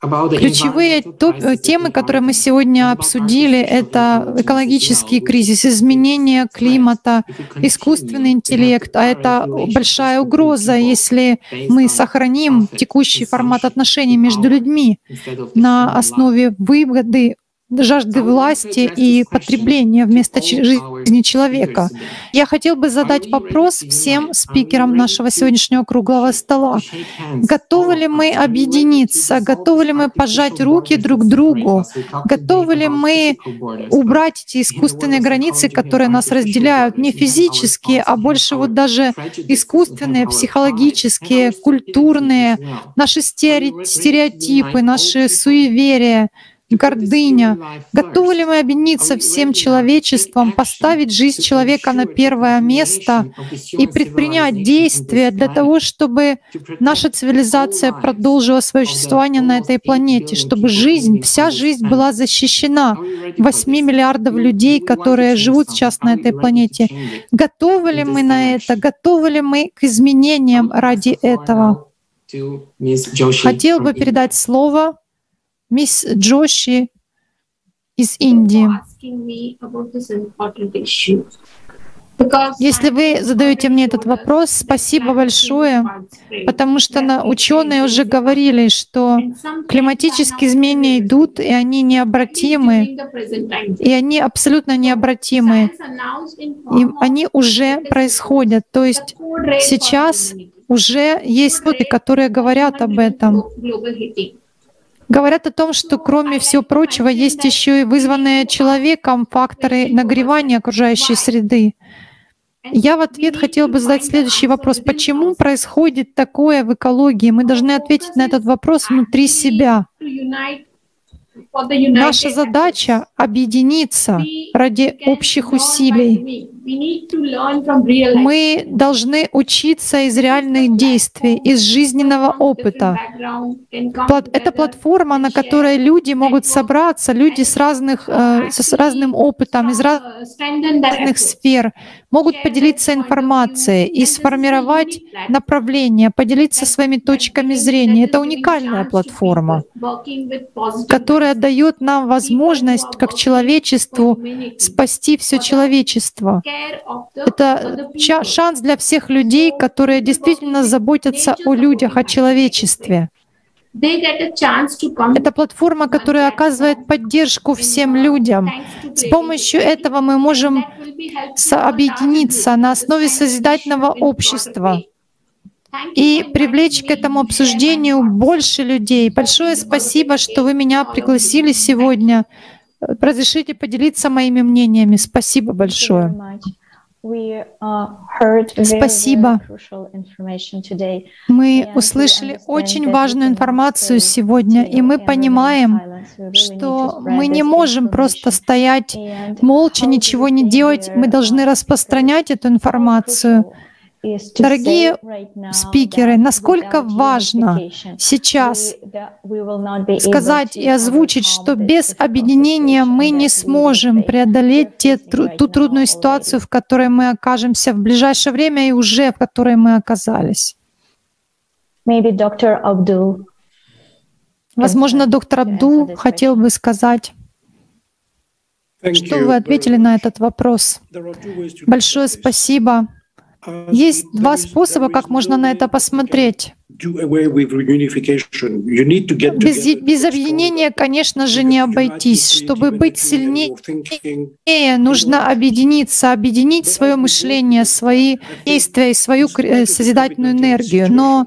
Ключевые топ темы, которые мы сегодня обсудили, это экологический кризис, изменение климата, искусственный интеллект, а это большая угроза, если мы сохраним текущий формат отношений между людьми на основе выгоды жажды власти и потребления вместо жизни человека. Я хотел бы задать вопрос всем спикерам нашего сегодняшнего круглого стола. Готовы ли мы объединиться? Готовы ли мы пожать руки друг другу? Готовы ли мы убрать эти искусственные границы, которые нас разделяют, не физические, а больше вот даже искусственные, психологические, культурные, наши стереотипы, наши суеверия, гордыня. Готовы ли мы объединиться всем человечеством, поставить жизнь человека на первое место и предпринять действия для того, чтобы наша цивилизация продолжила свое существование на этой планете, чтобы жизнь, вся жизнь была защищена 8 миллиардов людей, которые живут сейчас на этой планете. Готовы ли мы на это? Готовы ли мы к изменениям ради этого? Хотел бы передать слово мисс Джоши из Индии. Если вы задаете мне этот вопрос, спасибо большое, потому что на, ученые уже говорили, что климатические изменения идут, и они необратимы, и они абсолютно необратимы, и они уже происходят. То есть сейчас уже есть люди, которые говорят об этом говорят о том, что кроме всего прочего есть еще и вызванные человеком факторы нагревания окружающей среды. Я в ответ хотела бы задать следующий вопрос. Почему происходит такое в экологии? Мы должны ответить на этот вопрос внутри себя. Наша задача — объединиться ради общих усилий. Мы должны учиться из реальных действий, из жизненного опыта. Это платформа, на которой люди могут собраться, люди с, разных, э, с разным опытом, из разных сфер, могут поделиться информацией и сформировать направление, поделиться своими точками зрения. Это уникальная платформа, которая дает нам возможность, как человечеству, спасти все человечество. Это шанс для всех людей, которые действительно заботятся о людях, о человечестве. Это платформа, которая оказывает поддержку всем людям. С помощью этого мы можем объединиться на основе созидательного общества и привлечь к этому обсуждению больше людей. Большое спасибо, что вы меня пригласили сегодня. Разрешите поделиться моими мнениями. Спасибо большое. Спасибо. Мы услышали очень важную информацию сегодня, и мы понимаем, что мы не можем просто стоять молча, ничего не делать. Мы должны распространять эту информацию. Дорогие спикеры, насколько важно сейчас сказать и озвучить, что без объединения мы не сможем преодолеть те, ту трудную ситуацию, в которой мы окажемся в ближайшее время и уже в которой мы оказались. Возможно, доктор Абдул хотел бы сказать. Что вы ответили на этот вопрос? Большое спасибо. Есть два способа, как можно на это посмотреть. Без, без объединения, конечно же, не обойтись. Чтобы быть сильнее, нужно объединиться, объединить свое мышление, свои действия и свою э, созидательную энергию. Но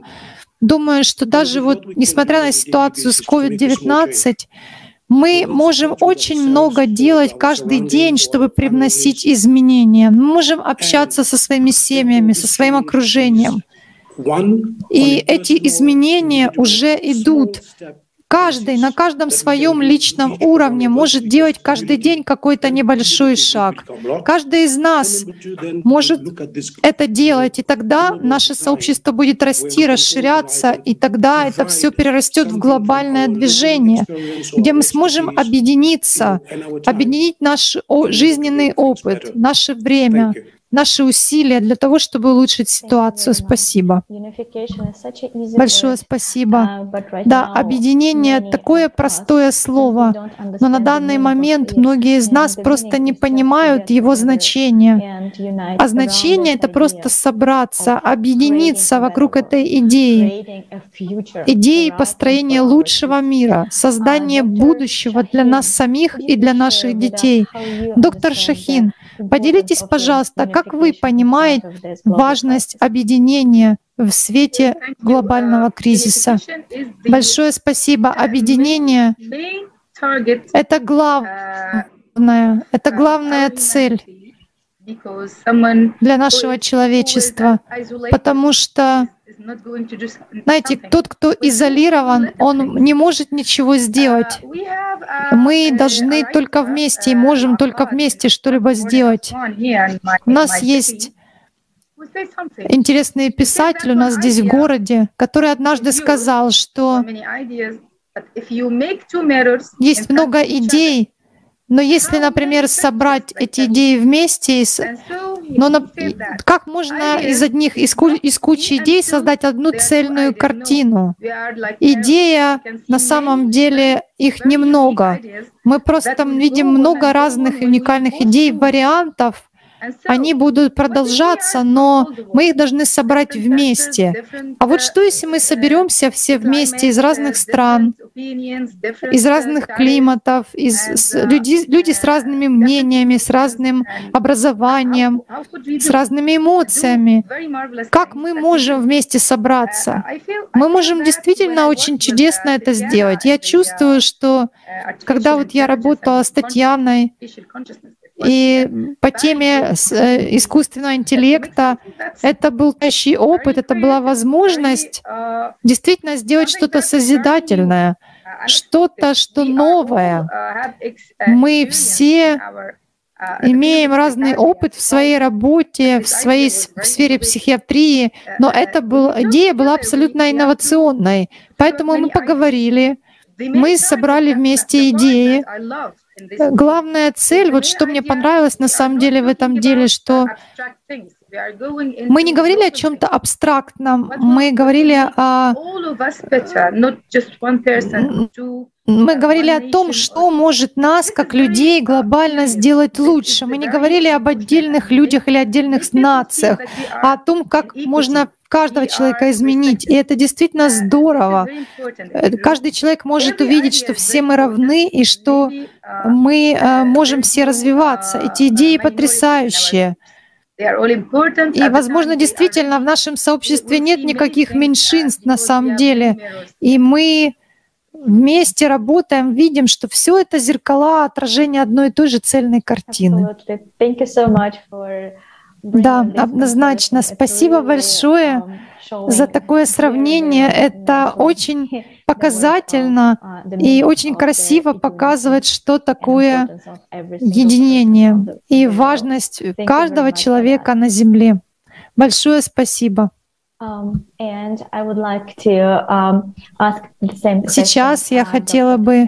думаю, что даже вот, несмотря на ситуацию с COVID-19, мы можем очень много делать каждый день, чтобы привносить изменения. Мы можем общаться со своими семьями, со своим окружением. И эти изменения уже идут. Каждый на каждом своем личном уровне может делать каждый день какой-то небольшой шаг. Каждый из нас может это делать, и тогда наше сообщество будет расти, расширяться, и тогда это все перерастет в глобальное движение, где мы сможем объединиться, объединить наш жизненный опыт, наше время, наши усилия для того, чтобы улучшить ситуацию. Спасибо. Большое спасибо. Да, объединение — такое простое слово, но на данный момент многие из нас просто не понимают его значения. А значение — это просто собраться, объединиться вокруг этой идеи, идеи построения лучшего мира, создания будущего для нас самих и для наших детей. Доктор Шахин, поделитесь, пожалуйста, как вы понимаете важность объединения в свете глобального кризиса? Большое спасибо. Объединение — это главное, это главная цель для нашего человечества, потому что знаете, тот, кто изолирован, он не может ничего сделать. Мы должны только вместе и можем только вместе что-либо сделать. У нас есть интересный писатель у нас здесь в городе, который однажды сказал, что есть много идей, но если, например, собрать эти идеи вместе, но на, как можно из одних, из, из кучи идей создать одну цельную картину? Идея, на самом деле, их немного. Мы просто видим много разных уникальных идей, вариантов, они будут продолжаться, но мы их должны собрать вместе. А вот что, если мы соберемся все вместе из разных стран, из разных климатов, из, с, люди, люди с разными мнениями, с разным образованием, с разными эмоциями. Как мы можем вместе собраться? Мы можем действительно очень чудесно это сделать. Я чувствую, что когда вот я работала с Татьяной, и по теме э, искусственного интеллекта это был тащий опыт, это была возможность действительно сделать что-то созидательное, что-то, что новое. Мы все имеем разный опыт в своей работе, в своей в сфере психиатрии, но это был, идея была абсолютно инновационной. Поэтому мы поговорили, мы собрали вместе идеи, Главная цель, вот что мне понравилось на самом деле в этом деле, что мы не говорили о чем-то абстрактном, мы говорили о... Мы говорили о том, что может нас, как людей, глобально сделать лучше. Мы не говорили об отдельных людях или отдельных нациях, а о том, как можно каждого человека изменить. И это действительно здорово. Э, каждый человек может увидеть, что все мы равны и что мы э, можем все развиваться. Эти идеи потрясающие. И, возможно, действительно в нашем сообществе нет никаких меньшинств на самом деле. И мы вместе работаем, видим, что все это зеркала отражения одной и той же цельной картины. Да, однозначно. Спасибо большое за такое сравнение. Это очень показательно и очень красиво показывает, что такое единение и важность каждого человека на Земле. Большое спасибо. Сейчас я хотела бы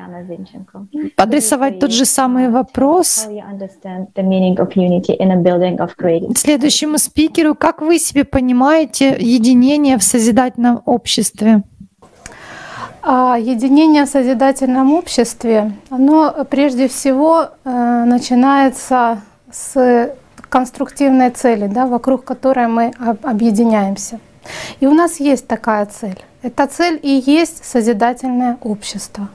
адресовать тот же самый вопрос следующему спикеру. Как вы себе понимаете единение в созидательном обществе? А единение в созидательном обществе, оно прежде всего э, начинается с конструктивной цели, да, вокруг которой мы объединяемся. И у нас есть такая цель. Эта цель и есть созидательное общество.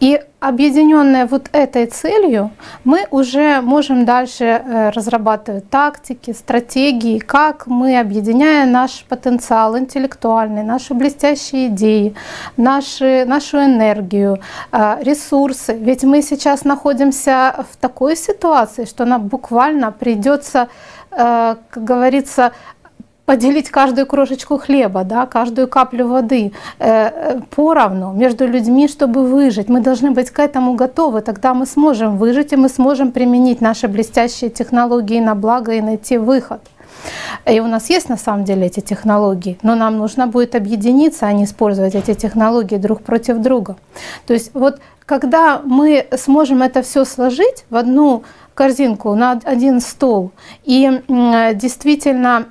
И объединенные вот этой целью, мы уже можем дальше э, разрабатывать тактики, стратегии, как мы, объединяя наш потенциал интеллектуальный, наши блестящие идеи, наши, нашу энергию, э, ресурсы. Ведь мы сейчас находимся в такой ситуации, что нам буквально придется, э, как говорится, поделить каждую крошечку хлеба, да, каждую каплю воды э, поровну между людьми, чтобы выжить. Мы должны быть к этому готовы, тогда мы сможем выжить и мы сможем применить наши блестящие технологии на благо и найти выход. И у нас есть на самом деле эти технологии, но нам нужно будет объединиться, а не использовать эти технологии друг против друга. То есть вот когда мы сможем это все сложить в одну корзинку на один стол и действительно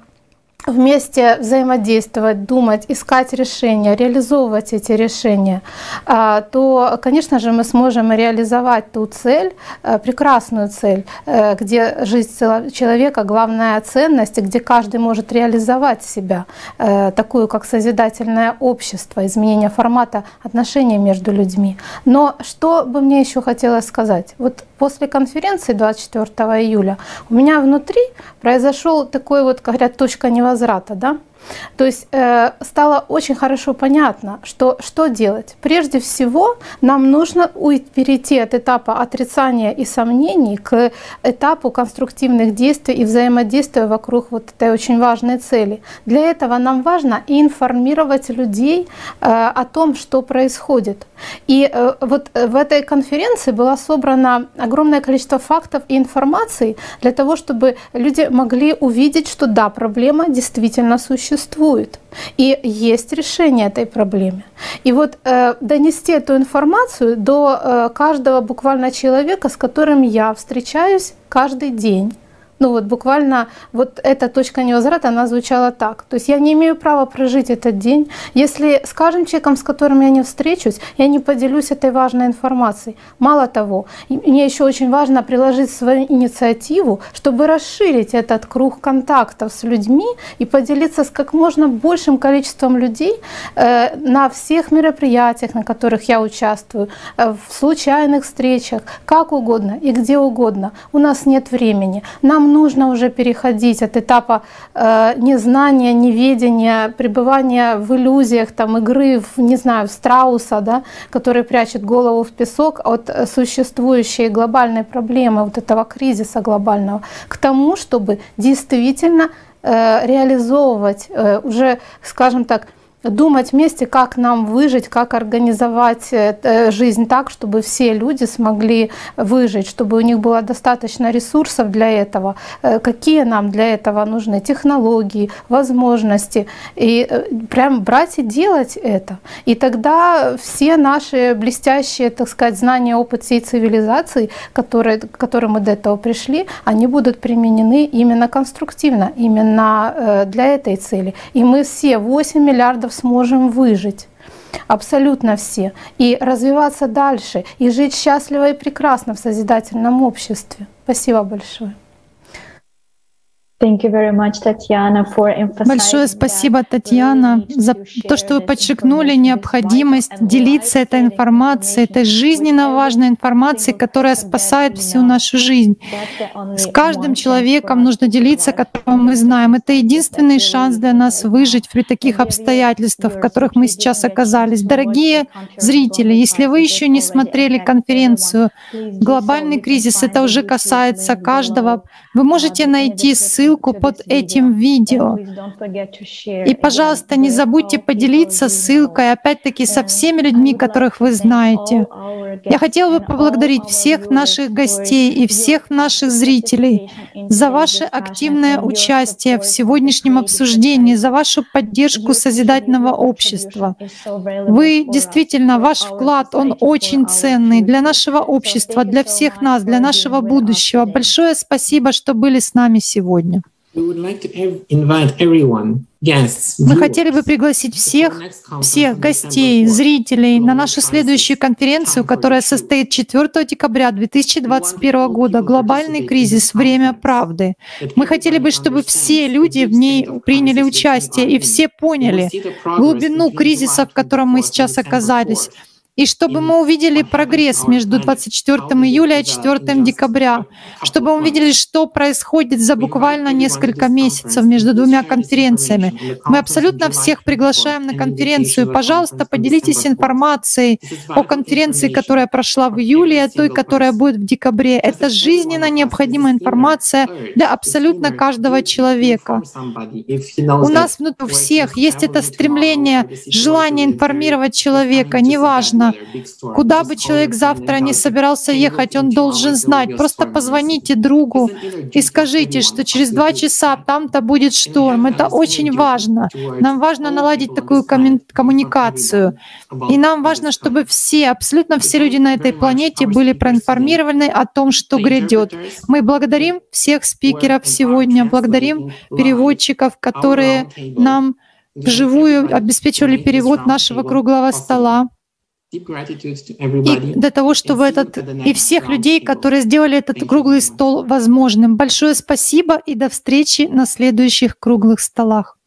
вместе взаимодействовать, думать, искать решения, реализовывать эти решения, а, то, конечно же, мы сможем реализовать ту цель, э, прекрасную цель, э, где жизнь человека главная ценность, где каждый может реализовать себя, э, такую как созидательное общество, изменение формата отношений между людьми. Но что бы мне еще хотелось сказать? Вот после конференции 24 июля у меня внутри произошел такой вот, говорят, точка невозврата, да, то есть э, стало очень хорошо понятно, что, что делать. Прежде всего, нам нужно перейти от этапа отрицания и сомнений к этапу конструктивных действий и взаимодействия вокруг вот этой очень важной цели. Для этого нам важно информировать людей э, о том, что происходит. И э, вот в этой конференции было собрано огромное количество фактов и информации для того, чтобы люди могли увидеть, что да, проблема действительно существует существует. И есть решение этой проблемы. И вот э, донести эту информацию до э, каждого буквально человека, с которым я встречаюсь каждый день. Ну вот буквально вот эта точка невозврата, она звучала так. То есть я не имею права прожить этот день, если с каждым человеком, с которым я не встречусь, я не поделюсь этой важной информацией. Мало того, мне еще очень важно приложить свою инициативу, чтобы расширить этот круг контактов с людьми и поделиться с как можно большим количеством людей э, на всех мероприятиях, на которых я участвую, э, в случайных встречах, как угодно и где угодно. У нас нет времени. Нам нужно уже переходить от этапа э, незнания, неведения, пребывания в иллюзиях, там, игры, в, не знаю, в страуса, да, который прячет голову в песок, от существующей глобальной проблемы, вот этого кризиса глобального, к тому, чтобы действительно э, реализовывать э, уже, скажем так, думать вместе, как нам выжить, как организовать э, жизнь так, чтобы все люди смогли выжить, чтобы у них было достаточно ресурсов для этого, э, какие нам для этого нужны технологии, возможности, и э, прям брать и делать это. И тогда все наши блестящие, так сказать, знания, опыт всей цивилизации, которые, к которым мы до этого пришли, они будут применены именно конструктивно, именно для этой цели. И мы все 8 миллиардов сможем выжить. Абсолютно все. И развиваться дальше, и жить счастливо и прекрасно в созидательном обществе. Спасибо большое. Большое спасибо, Татьяна, за то, что вы подчеркнули необходимость делиться этой информацией, этой жизненно важной информацией, которая спасает всю нашу жизнь. С каждым человеком нужно делиться, которого мы знаем. Это единственный шанс для нас выжить при таких обстоятельствах, в которых мы сейчас оказались. Дорогие зрители, если вы еще не смотрели конференцию «Глобальный кризис», это уже касается каждого. Вы можете найти ссылку ссылку под этим видео. И, пожалуйста, не забудьте поделиться ссылкой, опять-таки, со всеми людьми, которых вы знаете. Я хотела бы поблагодарить всех наших гостей и всех наших зрителей за ваше активное участие в сегодняшнем обсуждении, за вашу поддержку созидательного общества. Вы действительно, ваш вклад, он очень ценный для нашего общества, для всех нас, для нашего будущего. Большое спасибо, что были с нами сегодня. Мы хотели бы пригласить всех, всех гостей, зрителей на нашу следующую конференцию, которая состоит 4 декабря 2021 года. «Глобальный кризис. Время правды». Мы хотели бы, чтобы все люди в ней приняли участие и все поняли глубину кризиса, в котором мы сейчас оказались, и чтобы мы увидели прогресс между 24 июля и 4 декабря, чтобы мы увидели, что происходит за буквально несколько месяцев между двумя конференциями. Мы абсолютно всех приглашаем на конференцию. Пожалуйста, поделитесь информацией о конференции, которая прошла в июле, и о той, которая будет в декабре. Это жизненно необходимая информация для абсолютно каждого человека. У нас внутри всех есть это стремление, желание информировать человека, неважно, Куда бы человек завтра не собирался ехать, он должен знать. Просто позвоните другу и скажите, что через два часа там-то будет шторм. Это очень важно. Нам важно наладить такую коммуникацию. И нам важно, чтобы все, абсолютно все люди на этой планете были проинформированы о том, что грядет. Мы благодарим всех спикеров сегодня, благодарим переводчиков, которые нам вживую обеспечивали перевод нашего круглого стола и для того, чтобы этот и всех людей, которые сделали этот круглый стол возможным. Большое спасибо и до встречи на следующих круглых столах.